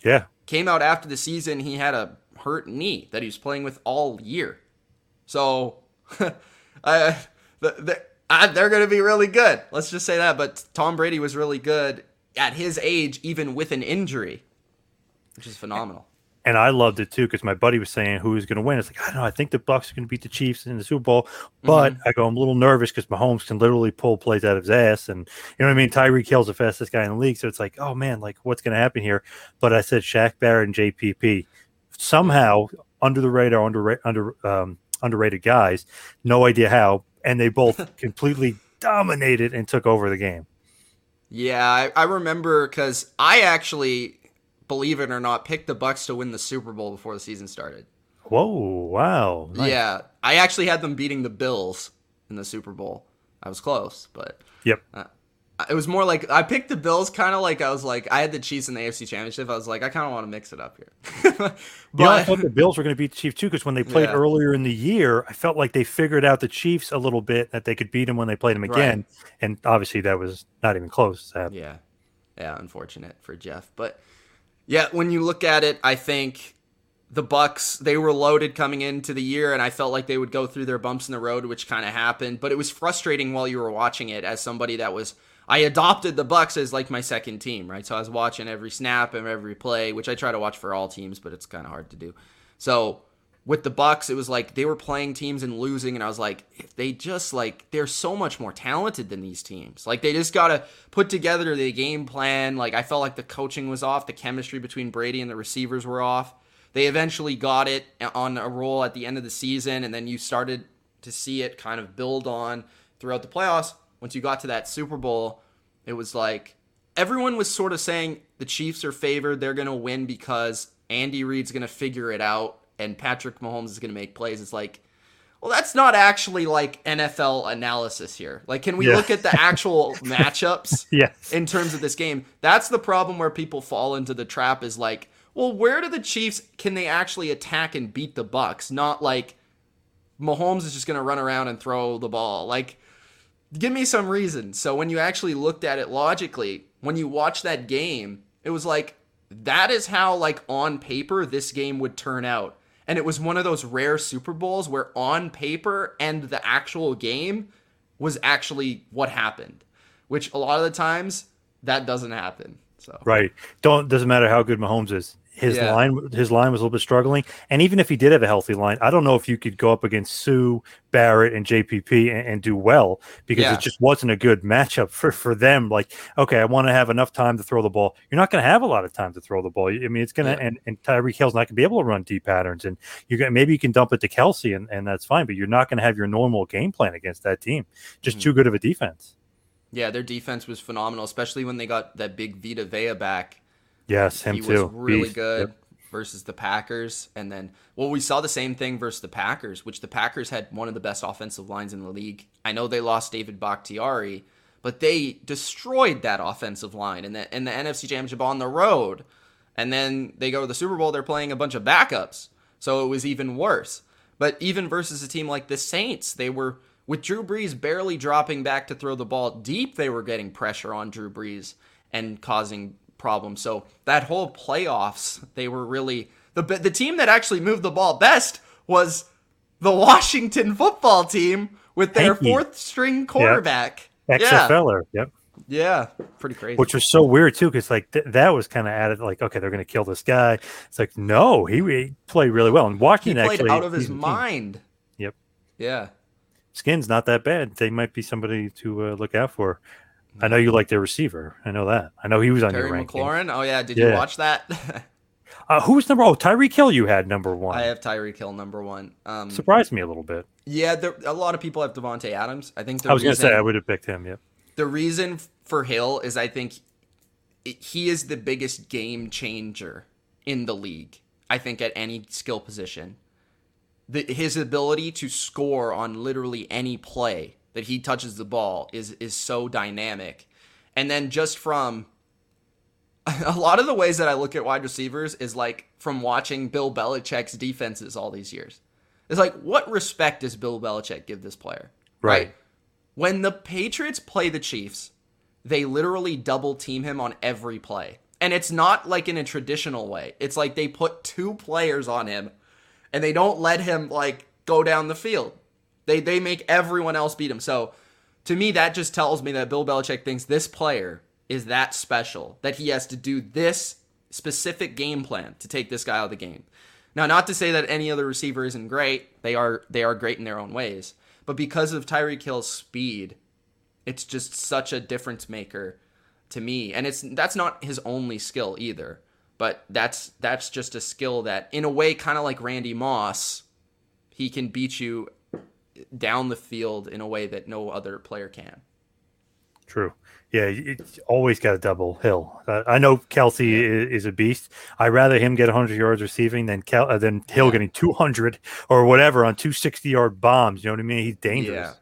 yeah. Came out after the season, he had a hurt knee that he was playing with all year. So, uh, the, the, uh, they're going to be really good. Let's just say that. But Tom Brady was really good at his age, even with an injury, which is phenomenal. And I loved it too because my buddy was saying who was going to win. It's like I don't know. I think the Bucks are going to beat the Chiefs in the Super Bowl, but Mm-hmm. I go I'm a little nervous because Mahomes can literally pull plays out of his ass, and you know what I mean. Tyreek Hill's the fastest guy in the league, so it's like oh man, like what's going to happen here? But I said Shaq Barrett and JPP somehow under the radar, under under um, underrated guys. No idea how, and they both completely dominated and took over the game. Yeah, I, I remember because I actually, believe it or not, picked the Bucks to win the Super Bowl before the season started. Whoa! Wow! nice. Yeah, I actually had them beating the Bills in the Super Bowl. I was close, but Yep. Uh, it was more like I picked the Bills, kind of like I was like I had the Chiefs in the AFC Championship. I was like I kind of want to mix it up here. but know, I thought the Bills were going to beat the Chiefs too because when they played Yeah. earlier in the year, I felt like they figured out the Chiefs a little bit that they could beat them when they played them again, and obviously that was not even close. Yeah. Yeah, unfortunate for Jeff. But yeah, when you look at it, I think the Bucks, they were loaded coming into the year and I felt like they would go through their bumps in the road, which kind of happened, but it was frustrating while you were watching it as somebody that was I adopted the Bucks as like my second team, right? So I was watching every snap and every play, which I try to watch for all teams, but it's kind of hard to do. So with the Bucks, it was like they were playing teams and losing, and I was like, if they just like they're so much more talented than these teams. Like they just gotta put together the game plan. Like I felt like the coaching was off, the chemistry between Brady and the receivers were off. They eventually got it on a roll at the end of the season, and then you started to see it kind of build on throughout the playoffs. Once you got to that Super Bowl, it was like everyone was sort of saying the Chiefs are favored. They're to win because Andy Reid's to figure it out and Patrick Mahomes is going to make plays. It's like, well, that's not actually like NFL analysis here. Like, can we Yeah. look at the actual matchups Yes. in terms of this game? That's the problem where people fall into the trap is like, well, where do the Chiefs can they actually attack and beat the Bucks? Not like Mahomes is just going to run around and throw the ball. Like, give me some reason. So when you actually looked at it logically, when you watch that game, it was like that is how like on paper this game would turn out. And it was one of those rare Super Bowls where on paper and the actual game was actually what happened, which a lot of the times that doesn't happen. So Right. Don't doesn't matter how good Mahomes is. His Yeah. line his line was a little bit struggling. And even if he did have a healthy line, I don't know if you could go up against Suh, Barrett, and JPP and, and do well because Yeah. it just wasn't a good matchup for, for them. Like, okay, I want to have enough time to throw the ball. You're not going to have a lot of time to throw the ball. I mean, it's going to, Yeah. and, and Tyreek Hill's not going to be able to run deep patterns. And you're going to, maybe you can dump it to Kelce and, and that's fine, but you're not going to have your normal game plan against that team. Just Mm-hmm. too good of a defense. yeah, their defense was phenomenal, especially when they got that big Vita Vea back. Yes, him he too. was really Beast. good Yep. versus the Packers. And then, well, we saw the same thing versus the Packers, which the Packers had one of the best offensive lines in the league. I know they lost David Bakhtiari, but they destroyed that offensive line in the in the NFC Championship on the road. And then they go to the Super Bowl, they're playing a bunch of backups. So it was even worse. But even versus a team like the Saints, they were with Drew Brees barely dropping back to throw the ball deep, they were getting pressure on Drew Brees and causing problems. So that whole playoffs, they were really the the team that actually moved the ball best was the Washington football team with their Heinicke. fourth string quarterback. Yeah, XFLer. Yep. yeah, pretty crazy. which was so weird too, because like th- that was kind of added. Like, okay, they're going to kill this guy. It's like, no, he, he played really well. And he played actually out of his team. mind. Yep, Yeah. Skin's not that bad. They might be somebody to uh, look out for. I know you like their receiver. I know that. I know he was on Terry your ranking. McLaurin. Oh yeah, did you watch that? Uh, who was number? Oh, Tyreek Hill. You had number one. I have Tyreek Hill number one. Um, Surprised me a little bit. yeah, there, a lot of people have Davante Adams. I think the I was going to say I would have picked him. Yep. the reason for Hill is I think he is the biggest game changer in the league. I think at any skill position, the, his ability to score on literally any play that he touches the ball is is so dynamic. And then just from a lot of the ways that I look at wide receivers is like from watching Bill Belichick's defenses all these years. It's like, what respect does Bill Belichick give this player? Right. When the Patriots play the Chiefs, they literally double team him on every play. And it's not like in a traditional way. It's like they put two players on him and they don't let him like go down the field. They they make everyone else beat him. So to me that just tells me that Bill Belichick thinks this player is that special that he has to do this specific game plan to take this guy out of the game. Now, not to say that any other receiver isn't great. They are they are great in their own ways. But because of Tyreek Hill's speed, it's just such a difference maker to me. And it's that's not his only skill either. But that's that's just a skill that in a way kind of like Randy Moss, he can beat you down the field in a way that no other player can. True. Yeah, it's always got a double Hill. Uh, I know Kelce is, is a beast. I'd rather him get 100 yards receiving than Kel- uh, than Hill Yeah. getting 200 or whatever on two 60 yard bombs. You know what I mean? He's dangerous. Yeah.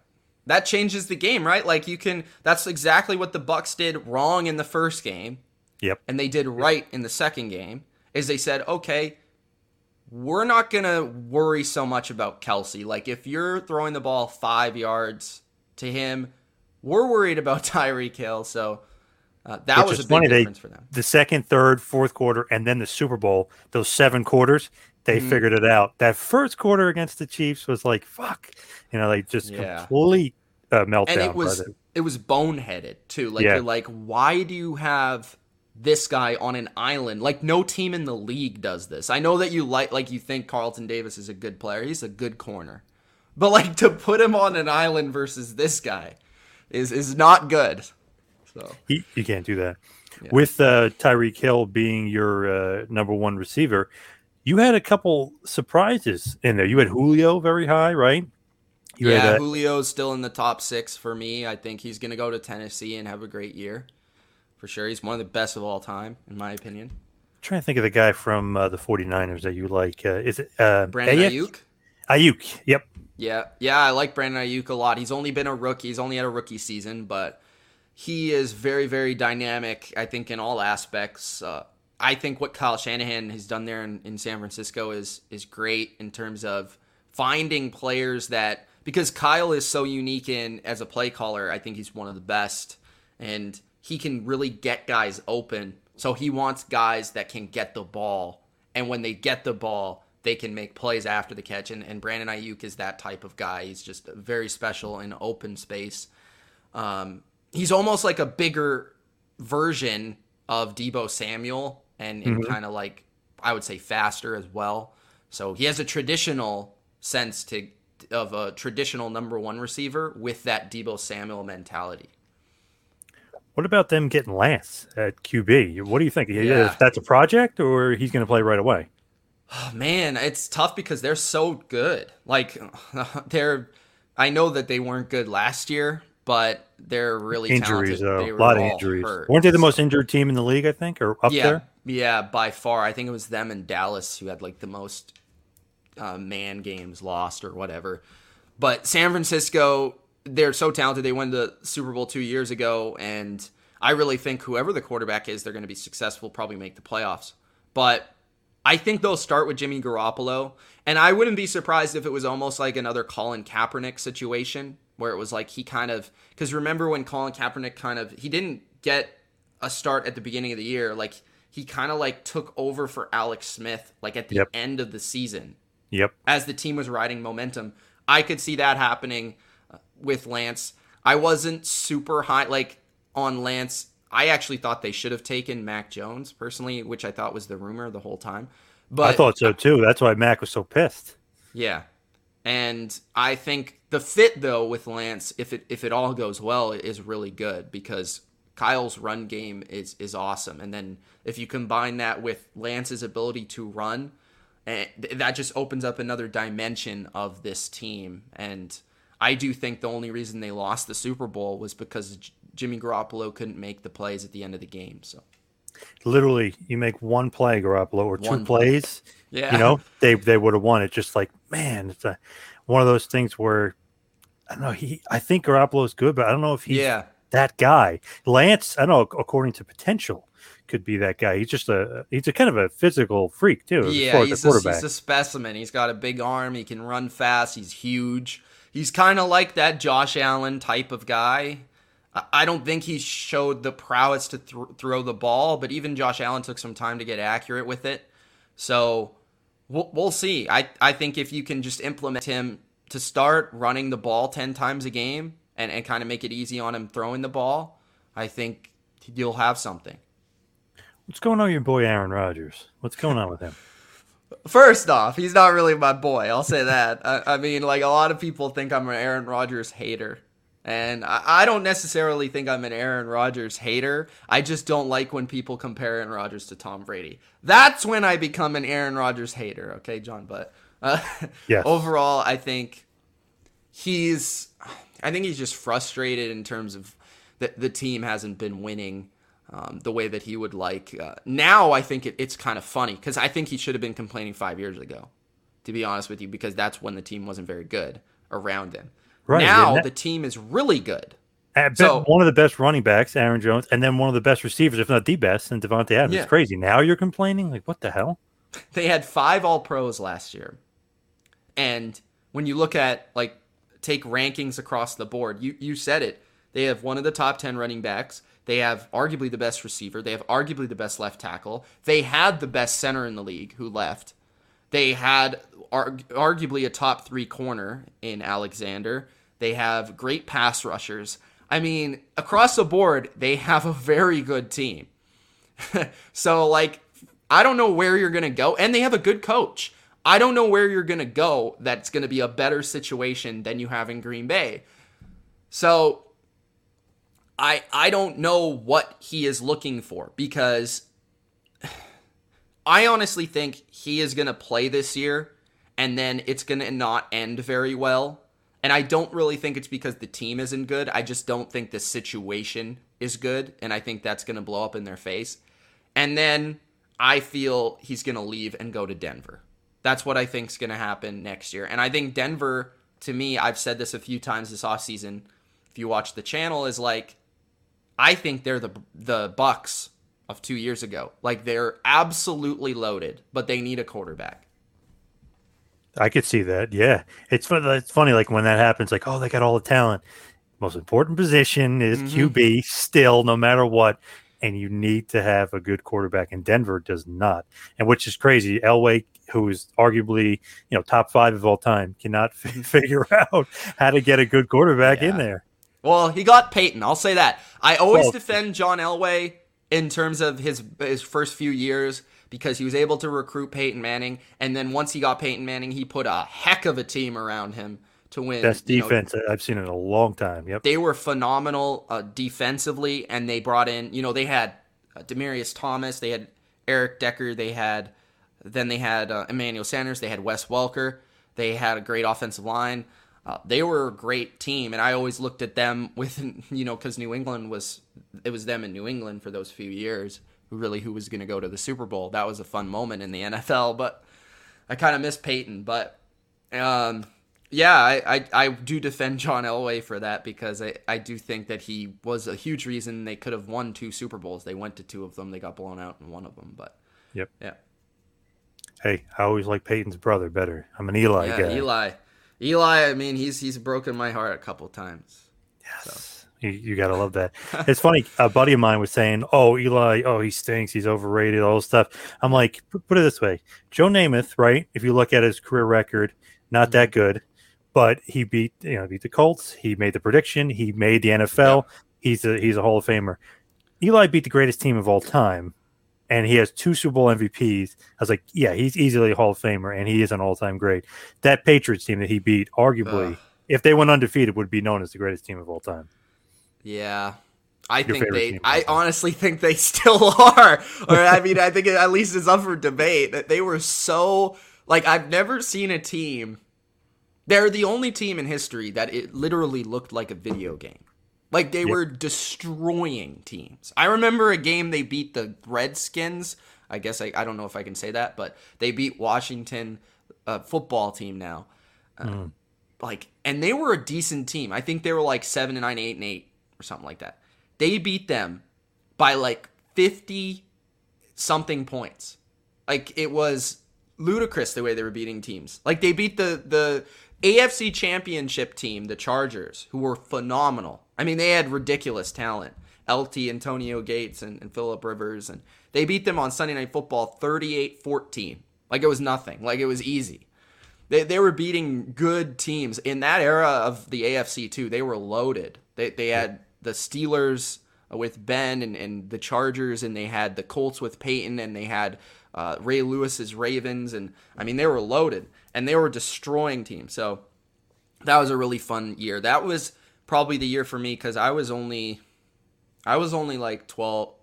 That changes the game, right? Like you can that's exactly what the Bucks did wrong in the first game Yep. and they did right in the second game is they said, "Okay, we're not going to worry so much about Kelce. Like if you're throwing the ball 5 yards to him, we're worried about Tyreek Hill." So uh, that Which was a big funny, they- difference for them. The second, third, fourth quarter, and then the Super Bowl, those seven quarters, they Mhm. figured it out. That first quarter against the Chiefs was like, fuck. You know, like just Yeah. complete uh, meltdown. and it was the- it was boneheaded too. Like Yeah. you're like, why do you have this guy on an island? Like no team in the league does this. I know that you like like you think Carlton Davis is a good player. He's a good corner. But like to put him on an island versus this guy is is not good. So You, you can't do that. With uh, Tyreek Hill being your uh, number one receiver, you had a couple surprises in there. You had Julio very high, right? You yeah, had uh, Julio's still in the top six for me. I think he's gonna go to Tennessee and have a great year. For sure. He's one of the best of all time, in my opinion. trying to think of the guy from uh, the 49ers that you like. Uh, is it uh, Brandon Aiyuk? Aiyuk? Aiyuk. Yep. Yeah, yeah, I like Brandon Aiyuk a lot. He's only been a rookie. He's only had a rookie season, but he is very, very dynamic. I think in all aspects. Uh, I think what Kyle Shanahan has done there in, in San Francisco is is great in terms of finding players that because Kyle is so unique in as a play caller. I think he's one of the best, and he can really get guys open. So he wants guys that can get the ball, and when they get the ball, they can make plays after the catch. And, and Brandon Aiyuk is that type of guy. He's just very special in open space. Um, he's almost like a bigger version of Deebo Samuel and, and mm-hmm. kind of like I would say faster as well. So he has a traditional sense to of a traditional number one receiver with that Deebo Samuel mentality. What about them getting Lance at QB? What do you think? Yeah. If that's a project or he's going to play right away? Oh, man, it's tough because they're so good. Like they're I know that they weren't good last year, but they're really injuries talented. though. A lot of injuries. Hurt, weren't they the most injured team in the league? I think, or up yeah, there. Yeah, by far. I think it was them and Dallas who had like the most uh, man games lost or whatever. But San Francisco, they're so talented. They won the Super Bowl two years ago, and I really think whoever the quarterback is, they're going to be successful. Probably make the playoffs. But I think they'll start with Jimmy Garoppolo, and I wouldn't be surprised if it was almost like another Colin Kaepernick situation where it was like he kind of because remember when Colin Kaepernick kind of he didn't get a start at the beginning of the year like he kind of like took over for Alex Smith like at the yep. end of the season. Yep. As the team was riding momentum, I could see that happening with Lance. I wasn't super high like on Lance. I actually thought they should have taken Mac Jones personally, which I thought was the rumor the whole time. But I thought so too. That's why Mac was so pissed. Yeah. And I think the fit though with Lance, if it if it all goes well, is really good because Kyle's run game is is awesome. And then if you combine that with Lance's ability to run, eh, that just opens up another dimension of this team. And I do think the only reason they lost the Super Bowl was because Jimmy Garoppolo couldn't make the plays at the end of the game. So literally, you make one play, Garoppolo, or two one plays. Play. Yeah, you know they they would have won. It just like man, it's a one of those things where I don't know. He, I think Garoppolo is good, but I don't know if he's yeah. that guy. Lance, I don't know. According to potential, could be that guy. He's just a he's a kind of a physical freak too. Yeah, he's a, he's a specimen. He's got a big arm. He can run fast. He's huge. He's kind of like that Josh Allen type of guy. I don't think he showed the prowess to th- throw the ball, but even Josh Allen took some time to get accurate with it. So we'll, we'll see. I, I think if you can just implement him to start running the ball 10 times a game and, and kind of make it easy on him throwing the ball, I think you'll have something. What's going on with your boy Aaron Rodgers? What's going on with him? First off, he's not really my boy. I'll say that. I, I, mean, like a lot of people think I'm an Aaron Rodgers hater. And I, I don't necessarily think I'm an Aaron Rodgers hater. I just don't like when people compare Aaron Rodgers to Tom Brady. That's when I become an Aaron Rodgers hater, okay, John? But uh, yes. overall, I think he's, I think he's just frustrated in terms of the, the team hasn't been winning um, the way that he would like. Uh, now I think it, it's kind of funny because I think he should have been complaining five years ago, to be honest with you, because that's when the team wasn't very good around him. Right. Now that, the team is really good. So, one of the best running backs, Aaron Jones, and then one of the best receivers, if not the best, and Davante Adams. Yeah. It's crazy. Now you're complaining? Like, what the hell? They had five All Pros last year, and when you look at like take rankings across the board, you you said it. They have one of the top ten running backs. They have arguably the best receiver. They have arguably the best left tackle. They had the best center in the league who left. They had arguably a top three corner in Alexander. They have great pass rushers. I mean, across the board, they have a very good team. so, like, I don't know where you're going to go. And they have a good coach. I don't know where you're going to go that's going to be a better situation than you have in Green Bay. So, I I don't know what he is looking for because I honestly think he is going to play this year and then it's going to not end very well. And I don't really think it's because the team isn't good. I just don't think the situation is good and I think that's going to blow up in their face. And then I feel he's going to leave and go to Denver. That's what I think is going to happen next year. And I think Denver, to me, I've said this a few times this offseason. If you watch the channel, is like, I think they're the the Bucks of two years ago. Like they're absolutely loaded, but they need a quarterback. I could see that. Yeah, it's fun. It's funny, like when that happens, like oh, they got all the talent. Most important position is Mhm. QB still, no matter what, and you need to have a good quarterback. And Denver does not, and which is crazy. Elway, who is arguably you know top five of all time, cannot f- figure out how to get a good quarterback in there. Well, he got Peyton. I'll say that. I always Well- defend John Elway in terms of his his first few years because he was able to recruit Peyton Manning, and then once he got Peyton Manning, he put a heck of a team around him to win. Best you know, defense I've seen in a long time. Yep. they were phenomenal uh, defensively, and they brought in, you know, they had uh, Demaryius Thomas, they had Eric Decker, they had, then they had uh, Emmanuel Sanders, they had Wes Welker, they had a great offensive line. Uh, they were a great team, and I always looked at them with, you know, because New England was, it was them in New England for those few years, really who was going to go to the Super Bowl. That was a fun moment in the NFL, but I kind of miss Peyton, but um, yeah, I, I, I do defend John Elway for that because I, I do think that he was a huge reason they could have won two Super Bowls. They went to two of them, they got blown out in one of them, but Yep. yeah, Hey, I always like Peyton's brother better. I'm an Eli yeah, guy. Eli, Eli. I mean, he's he's broken my heart a couple times. Yes. You, you gotta love that. It's funny. A buddy of mine was saying, "Oh, Eli, oh, he stinks. He's overrated. All this stuff." I'm like, put it this way: Joe Namath, right? If you look at his career record, not that mm-hmm. good, but he beat you know beat the Colts. He made the prediction. He made the NFL. He's a he's a Hall of Famer. Eli beat the greatest team of all time, and he has two Super Bowl MVPs. I was like, yeah, he's easily a Hall of Famer, and he is an all time great. That Patriots team that he beat, arguably, Ugh. if they went undefeated, would be known as the greatest team of all time. Yeah. I Your think they I honestly think they still are. Or I mean I think it, at least it's up for debate that they were so like I've never seen a team they're the only team in history that it literally looked like a video game. Like they Yep. were destroying teams. I remember a game they beat the Redskins. I guess I, I don't know if I can say that, but they beat Washington uh, football team now. Uh, Like, and they were a decent team. I think they were like seven and nine, eight and eight, or something like that. They beat them by like fifty something points. Like it was ludicrous the way they were beating teams. Like they beat the the AFC Championship team, the Chargers, who were phenomenal. I mean, they had ridiculous talent. LT, Antonio Gates, and, and Philip Rivers. And they beat them on Sunday Night Football 38 14. Like it was nothing. Like it was easy. They, they were beating good teams. In that era of the AFC, too, they were loaded. They, they had the Steelers with Ben and, and the Chargers, and they had the Colts with Peyton, and they had uh, Ray Lewis's Ravens. And I mean, they were loaded and they were destroying teams. So that was a really fun year. That was probably the year for me because I was only, I was only like 12,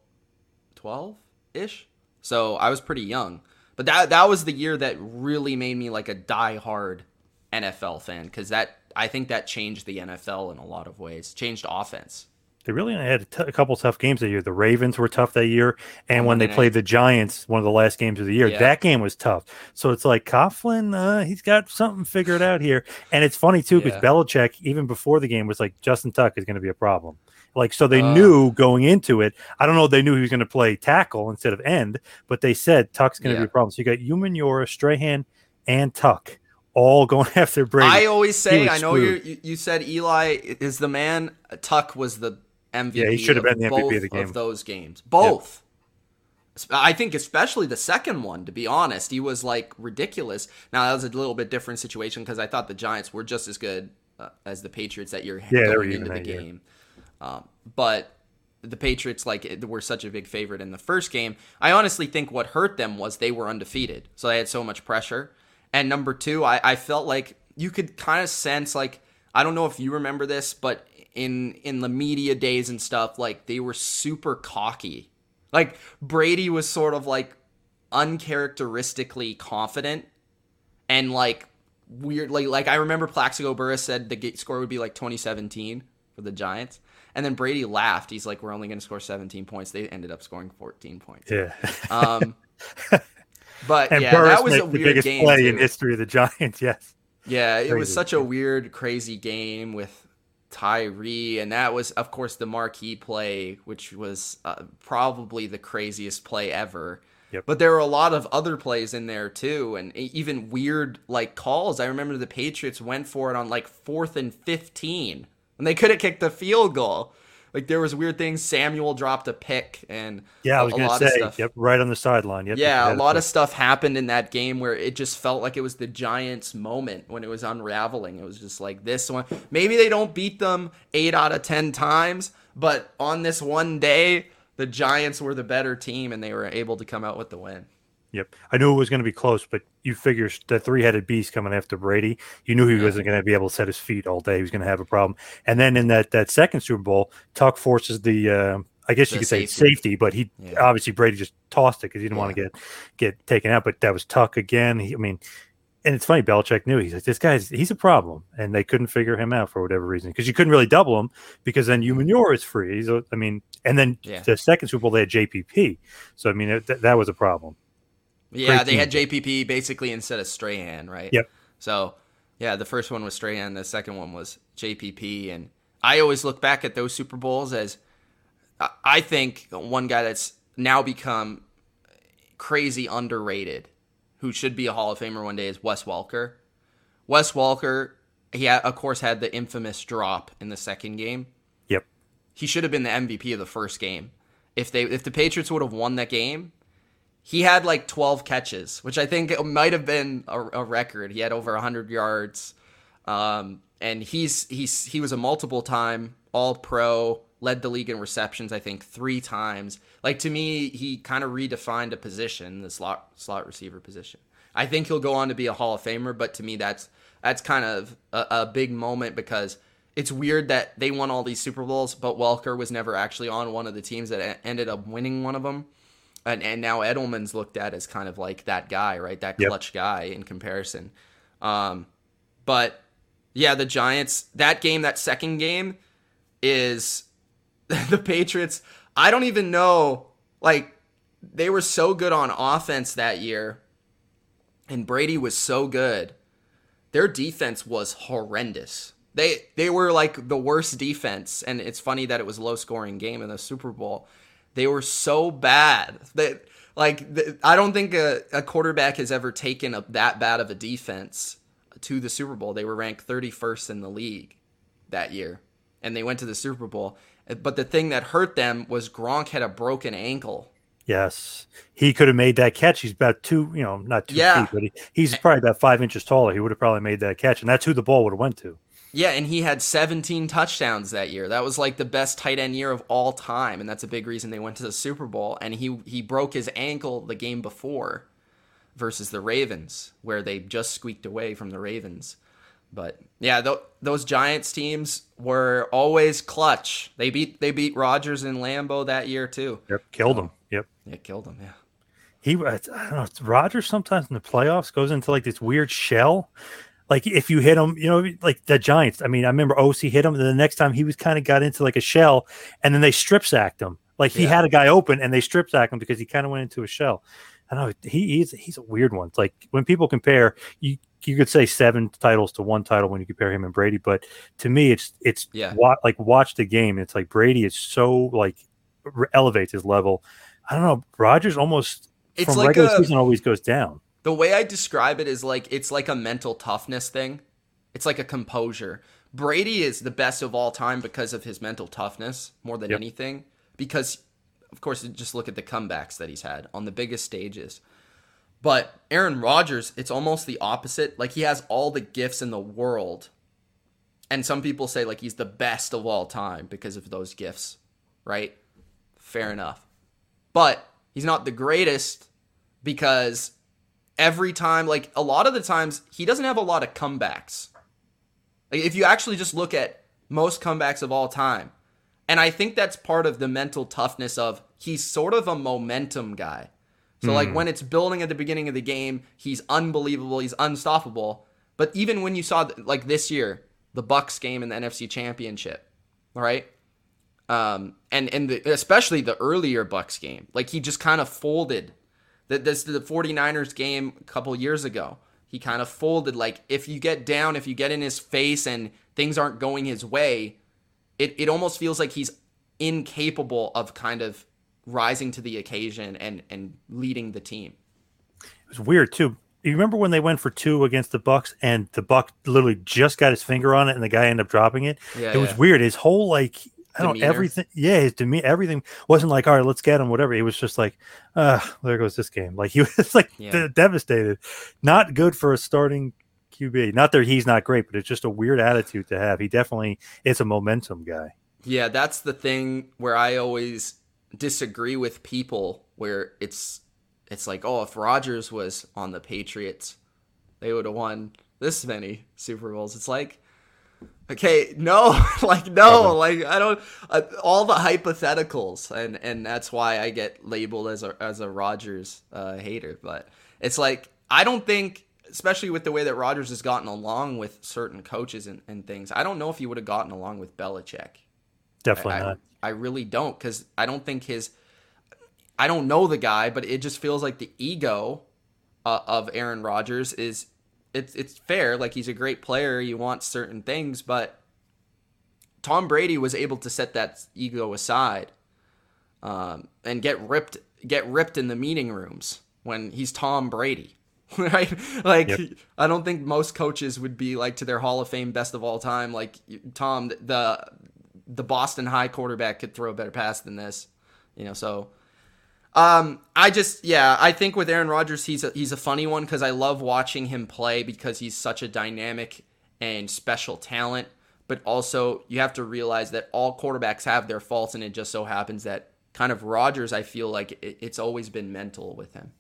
12 ish. So I was pretty young. But that that was the year that really made me like a die-hard NFL fan because that I think that changed the NFL in a lot of ways. Changed offense. They really only had a, t- a couple tough games that year. The Ravens were tough that year, and when they Monday played the Giants, one of the last games of the year, Yeah. that game was tough. So it's like Coughlin, uh, he's got something figured out here, and it's funny too because Yeah. Belichick, even before the game, was like Justin Tuck is going to be a problem. Like so, they Uh. knew going into it. I don't know. if They knew he was going to play tackle instead of end, but they said Tuck's going to Yeah. be a problem. So you got Human Strahan, and Tuck all going after Brady. I always say I know you you said Eli is the man. Tuck was the MVP. Yeah, he should have been the MVP of the game. those games. Both. I think especially the second one. To be honest, he was like ridiculous. Now that was a little bit different situation because I thought the Giants were just as good uh, as the Patriots that year Yeah, going into the game. Um, but the Patriots like were such a big favorite in the first game. I honestly think what hurt them was they were undefeated, so they had so much pressure. And number two, I, I felt like you could kind of sense like I don't know if you remember this, but in in the media days and stuff, like they were super cocky. Like Brady was sort of like uncharacteristically confident and like weirdly like I remember Plaxico Burress said the gate score would be like 2017 for the Giants. And then Brady laughed. He's like, "We're only going to score 17 points." They ended up scoring 14 points. yeah. Um, But and yeah, Burress that was a the weird biggest game. play too. in history of the Giants. Yes. Yeah, it was such a weird, crazy game with Tyree, and that was, of course, the marquee play, which was uh, probably the craziest play ever. Yep. But there were a lot of other plays in there too, and even weird like calls. I remember the Patriots went for it on like fourth and fifteen, and they could have kicked the field goal. Like there was weird things. Samuel dropped a pick, and Yeah, I was a going to lot of say, stuff. yep, right on the sideline. Yep, Yeah, a lot of stuff happened in that game where it just felt like it was the Giants' moment when it was unraveling. It was just like this one. Maybe they don't beat them eight out of 10 times, but on this one day, the Giants were the better team and they were able to come out with the win. Yep. I knew it was going to be close, but you figure the three headed beast coming after Brady, you knew he wasn't going to be able to set his feet all day. He was going to have a problem. And then in that, that second Super Bowl, Tuck forces the, uh, I guess you The could say safety. safety, but he Yeah. obviously Brady just tossed it because he didn't want to get get taken out. But that was Tuck again. He, I mean, and it's funny, Belichick knew he's like this guy's he's a problem, and they couldn't figure him out for whatever reason because you couldn't really double him because then Umenyiora is free. He's I mean, and then Yeah. the second Super Bowl they had JPP, so I mean it, that that was a problem. Yeah, Great they had. JPP basically instead of Strahan, right? Yep. So, yeah, the first one was Strahan, the second one was JPP, and I always look back at those Super Bowls as I- think one guy that's now become crazy underrated, who should be a Hall of Famer one day, is Wes Welker. Wes Welker, he had, of course had the infamous drop in the second game. Yep. He should have been the MVP of the first game. If they if the Patriots would have won that game, he had like 12 catches, which I think might have been a, a record. He had over 100 yards. Um, and he's he's he was a multiple time all pro, led the league in receptions I think 3 times. Like to me, he kind of redefined a position, the slot slot receiver position. I think he'll go on to be a Hall of Famer, but to me that's that's kind of a, a big moment because it's weird that they won all these Super Bowls, but Welker was never actually on one of the teams that ended up winning one of them and and now Edelman's looked at as kind of like that guy, right? That Yep. clutch guy in comparison. Um, but yeah, the Giants. That game, that second game, is the Patriots. I don't even know. Like they were so good on offense that year, and Brady was so good. Their defense was horrendous. They they were like the worst defense, and it's funny that it was low scoring game in the Super Bowl. They were so bad that like th- I don't think a, a quarterback has ever taken a, that bad of a defense to the Super Bowl. They were ranked 31st in the league that year, and they went to the Super Bowl. But the thing that hurt them was Gronk had a broken ankle. Yes, he could have made that catch. He's about two, you know, not two Yeah. feet, but he, he's probably about five inches taller. He would have probably made that catch, and that's who the ball would have went to. Yeah, and he had 17 touchdowns that year. That was like the best tight end year of all time, and that's a big reason they went to the Super Bowl. And he he broke his ankle the game before versus the Ravens, where they just squeaked away from the Ravens. But yeah, th- those Giants teams were always clutch. They beat they beat Rodgers and Lambeau that year too. Yep, killed him. Yep. It killed them. Yeah. He, I don't know. Rodgers sometimes in the playoffs goes into like this weird shell. Like if you hit him, you know, like the Giants. I mean, I remember OC hit him, and the next time he was kind of got into like a shell, and then they strip sacked him. Like he Yeah. had a guy open, and they strip sacked him because he kind of went into a shell. I know he, he's he's a weird one. It's like when people compare, you you could say seven titles to one title when you compare him and Brady, but to me, it's it's Yeah. wa- like watch the game. It's like Brady is so like re- elevates his level. I don't know. Rodgers almost It's from like regular a season always goes down. The way I describe it is like it's like a mental toughness thing. It's like a composure. Brady is the best of all time because of his mental toughness more than Yep. anything. Because, of course, just look at the comebacks that he's had on the biggest stages. But Aaron Rodgers, it's almost the opposite. Like he has all the gifts in the world. And some people say like he's the best of all time because of those gifts, right? Fair enough. But he's not the greatest because every time, like a lot of the times, he doesn't have a lot of comebacks. Like if you actually just look at most comebacks of all time, and I think that's part of the mental toughness of he's sort of a momentum guy. So like when it's building at the beginning of the game, he's unbelievable, he's unstoppable. But even when you saw like this year, the Bucks game in the NFC Championship, right? Um, and and the, especially the earlier Bucks game, like he just kind of folded That this the 49ers game a couple years ago. He kind of folded like if you get down, if you get in his face and things aren't going his way, it, it almost feels like he's incapable of kind of rising to the occasion and and leading the team. It was weird too. You remember when they went for two against the Bucks and the Buck literally just got his finger on it and the guy ended up dropping it? Yeah, it was weird. His whole like I don't Demeanor. everything. Yeah, his demeanor, everything wasn't like, all right, let's get him, whatever. It was just like, uh, there goes this game. Like he was like Yeah. de- devastated. Not good for a starting QB. Not that he's not great, but it's just a weird attitude to have. He definitely is a momentum guy. Yeah, that's the thing where I always disagree with people where it's it's like, oh, if Rodgers was on the Patriots, they would have won this many Super Bowls. It's like okay, no, like no, like I don't uh, all the hypotheticals and and that's why I get labeled as a as a Rodgers uh, hater, but it's like I don't think especially with the way that Rodgers has gotten along with certain coaches and, and things. I don't know if he would have gotten along with Belichick. Definitely I, not. I really don't because I don't think his. I don't know the guy, but it just feels like the ego uh, of Aaron Rodgers is it's it's fair. Like he's a great player, You want certain things, but Tom Brady was able to set that ego aside um, and get ripped get ripped in the meeting rooms when he's Tom Brady. Right? Like Yep. I don't think most coaches would be like to their Hall of Fame best of all time like Tom the the Boston High quarterback could throw a better pass than this. You know, so um, I just yeah, I think with Aaron Rodgers, he's a, he's a funny one because I love watching him play because he's such a dynamic and special talent. But also, you have to realize that all quarterbacks have their faults, and it just so happens that kind of Rodgers, I feel like it, it's always been mental with him.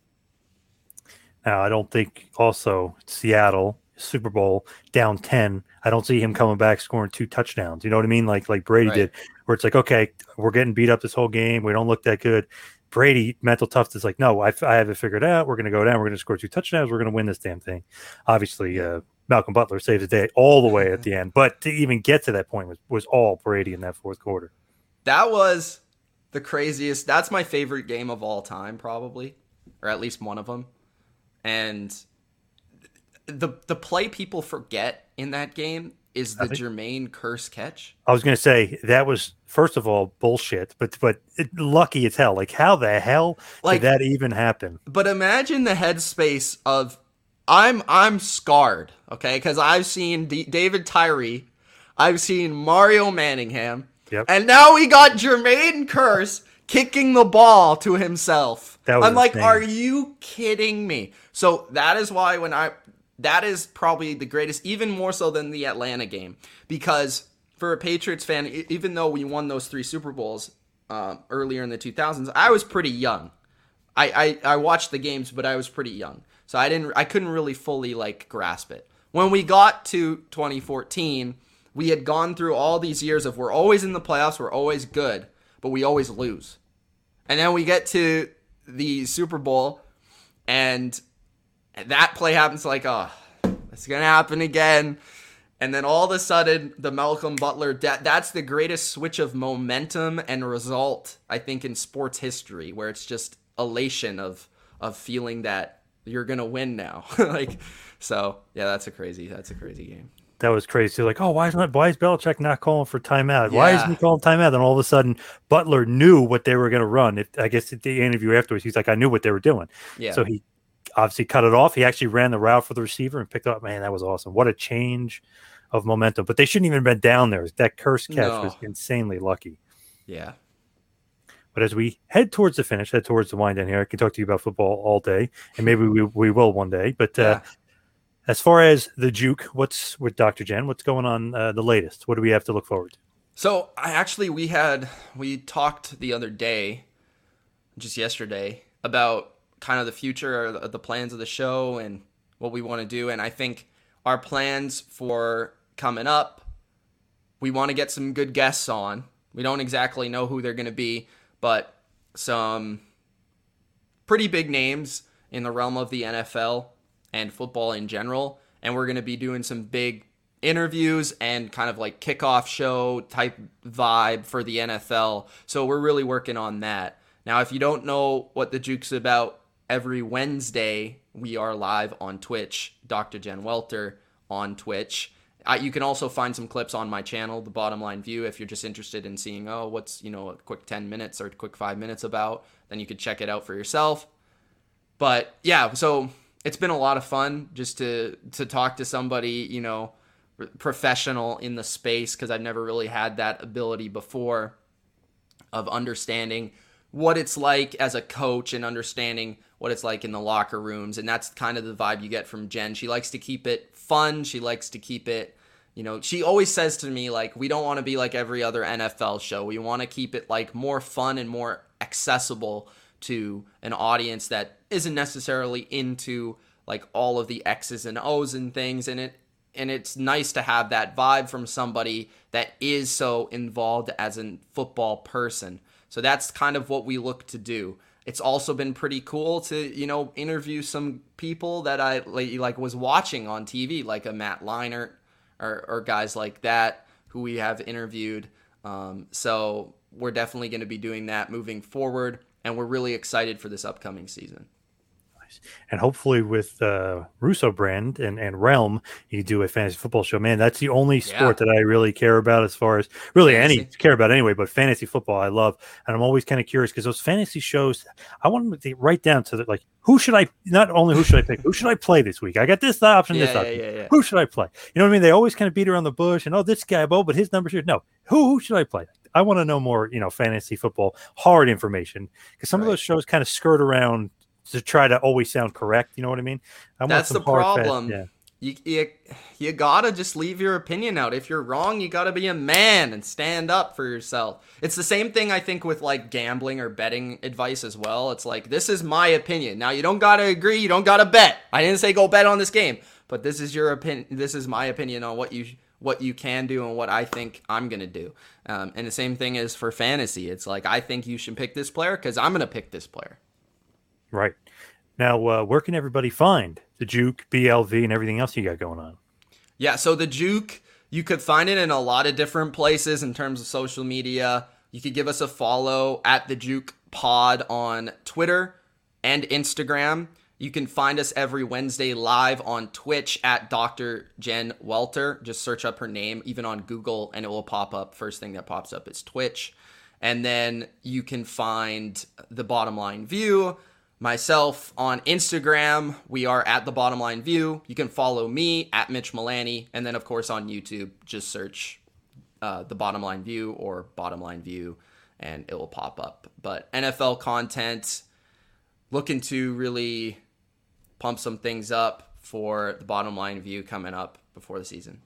Now, I don't think also Seattle Super Bowl down ten. I don't see him coming back scoring two touchdowns. You know what I mean? Like like Brady Right. did, where it's like, okay, we're getting beat up this whole game. We don't look that good. Brady mental toughness is like, no, I, I have it figured out. We're going to go down. We're going to score two touchdowns. We're going to win this damn thing. Obviously, uh, Malcolm Butler saved the day all the way at the end, but to even get to that point was was all Brady in that fourth quarter. That was the craziest. That's my favorite game of all time, probably, or at least one of them. And the the play people forget in that game is the think- Jermaine Kearse catch. I was going to say that was first of all bullshit, but but it, lucky as hell. Like how the hell Like- did that even happen? But imagine the headspace of I'm I'm scarred, okay? Because I've seen D- David Tyree, I've seen Mario Manningham, Yep. and now we got Jermaine Kearse kicking the ball to himself. I'm like, are you kidding me? So that is why when I that is probably the greatest, even more so than the Atlanta game, because for a Patriots fan, even though we won those three Super Bowls um, earlier in the 2000s, I was pretty young. I, I I watched the games, but I was pretty young, so I didn't I couldn't really fully like grasp it. When we got to 2014, we had gone through all these years of we're always in the playoffs, we're always good, but we always lose, and then we get to the Super Bowl, and that play happens like oh, it's gonna happen again. And then all of a sudden, the Malcolm Butler, that, that's the greatest switch of momentum and result, I think, in sports history, where it's just elation of of feeling that you're gonna win now. like, so yeah, that's a crazy, that's a crazy game. That was crazy. Like, oh, why is not why is Belichick not calling for timeout? Why isn't he calling timeout? Then all of a sudden, Butler knew what they were going to run. It, I guess at the interview afterwards, he's like, I knew what they were doing. Yeah. So he obviously cut it off. He actually ran the route for the receiver and picked up. Man, that was awesome. What a change of momentum. But they shouldn't even have been down there. That Kearse catch No. was insanely lucky. yeah. But as we head towards the finish, head towards the wind down here, I can talk to you about football all day, and maybe we, we will one day. But uh, Yeah. as far as the juke, what's with Dr. Jen? What's going on uh, the latest? What do we have to look forward to? So I actually we had we talked the other day, just yesterday, about kind of the future, of the plans of the show, and what we want to do. And I think our plans for coming up, we want to get some good guests on. We don't exactly know who they're going to be, but some pretty big names in the realm of the NFL and football in general. And we're going to be doing some big interviews and kind of like kickoff show type vibe for the NFL. So we're really working on that. Now, if you don't know what the Juke's about every Wednesday we are live on Twitch, Dr. Jen Welter on Twitch. Uh, you can also find some clips on my channel, The Bottom Line View, if you're just interested in seeing, oh, what's, you know, a quick 10 minutes or a quick five minutes about, then you could check it out for yourself. But yeah, so it's been a lot of fun just to to talk to somebody, you know, professional in the space because I've never really had that ability before of understanding what it's like as a coach and understanding what it's like in the locker rooms and that's kind of the vibe you get from Jen. She likes to keep it fun, she likes to keep it you know, she always says to me like we don't want to be like every other NFL show. We want to keep it like more fun and more accessible to an audience that isn't necessarily into like all of the X's and O's and things and it and it's nice to have that vibe from somebody that is so involved as a football person. So that's kind of what we look to do. It's also been pretty cool to, you know, interview some people that I like, was watching on TV, like a Matt Leinart or, or guys like that who we have interviewed. Um, so we're definitely going to be doing that moving forward, and we're really excited for this upcoming season and hopefully with uh, Russo brand and, and Realm, you do a fantasy football show. Man, that's the only sport yeah. that I really care about as far as really fantasy. any care about anyway. But fantasy football, I love, and I'm always kind of curious because those fantasy shows, I want to write down to the, like who should I not only who should I pick, who should I play this week? I got this option, yeah, this option. Yeah, who should I play? You know what I mean? They always kind of beat around the bush and oh, this guy, oh, but his numbers here. No, who who should I play? I want to know more, you know, fantasy football hard information because some right. of those shows kind of skirt around to try to always sound correct. You know what I mean? I That's the problem. yeah. You, you, you gotta just leave your opinion out. If you're wrong, you gotta be a man and stand up for yourself. It's the same thing I think with like gambling or betting advice as well. It's like this is my opinion. Now you don't gotta agree. You don't gotta bet. I didn't say go bet on this game, but this is your opinion. This is my opinion on what you what you can do and what I think I'm gonna do. Um, and the same thing is for fantasy. It's like I think you should pick this player because I'm gonna pick this player. Right. Now, uh, where can everybody find the Juke, BLV, and everything else you got going on? Yeah, so the Juke, you could find it in a lot of different places in terms of social media. You could give us a follow at the Juke Pod on Twitter and Instagram. You can find us every Wednesday live on Twitch at Dr. Jen Welter. Just search up her name, even on Google, and it will pop up. First thing that pops up is Twitch. And then you can find the bottom line view myself on Instagram. We are at the bottom line view. You can follow me at Mitch Milani. And then, of course, on YouTube, just search uh, the bottom line view or bottom line view and it will pop up. But NFL content, looking to really pump some things up for the bottom line view coming up before the season.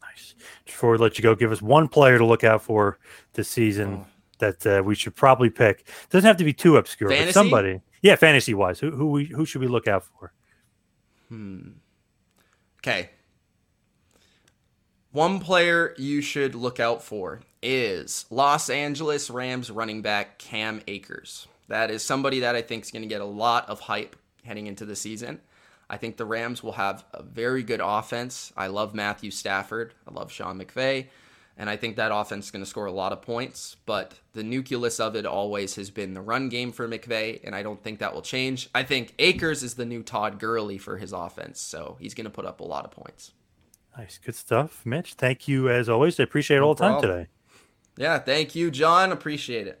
Nice. Before we let you go, give us one player to look out for this season. Oh. That uh, we should probably pick. Doesn't have to be too obscure, Fantasy? but somebody. Yeah, fantasy wise, who who we who should we look out for? Hmm. Okay. One player you should look out for is Los Angeles Rams running back Cam Akers. That is somebody that I think is going to get a lot of hype heading into the season. I think the Rams will have a very good offense. I love Matthew Stafford. I love Sean McVay. And I think that offense is going to score a lot of points, but the nucleus of it always has been the run game for McVay, and I don't think that will change. I think Akers is the new Todd Gurley for his offense, so he's going to put up a lot of points. Nice. Good stuff, Mitch. Thank you as always. I appreciate no all the time today. Yeah, thank you, John. Appreciate it.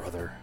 brother.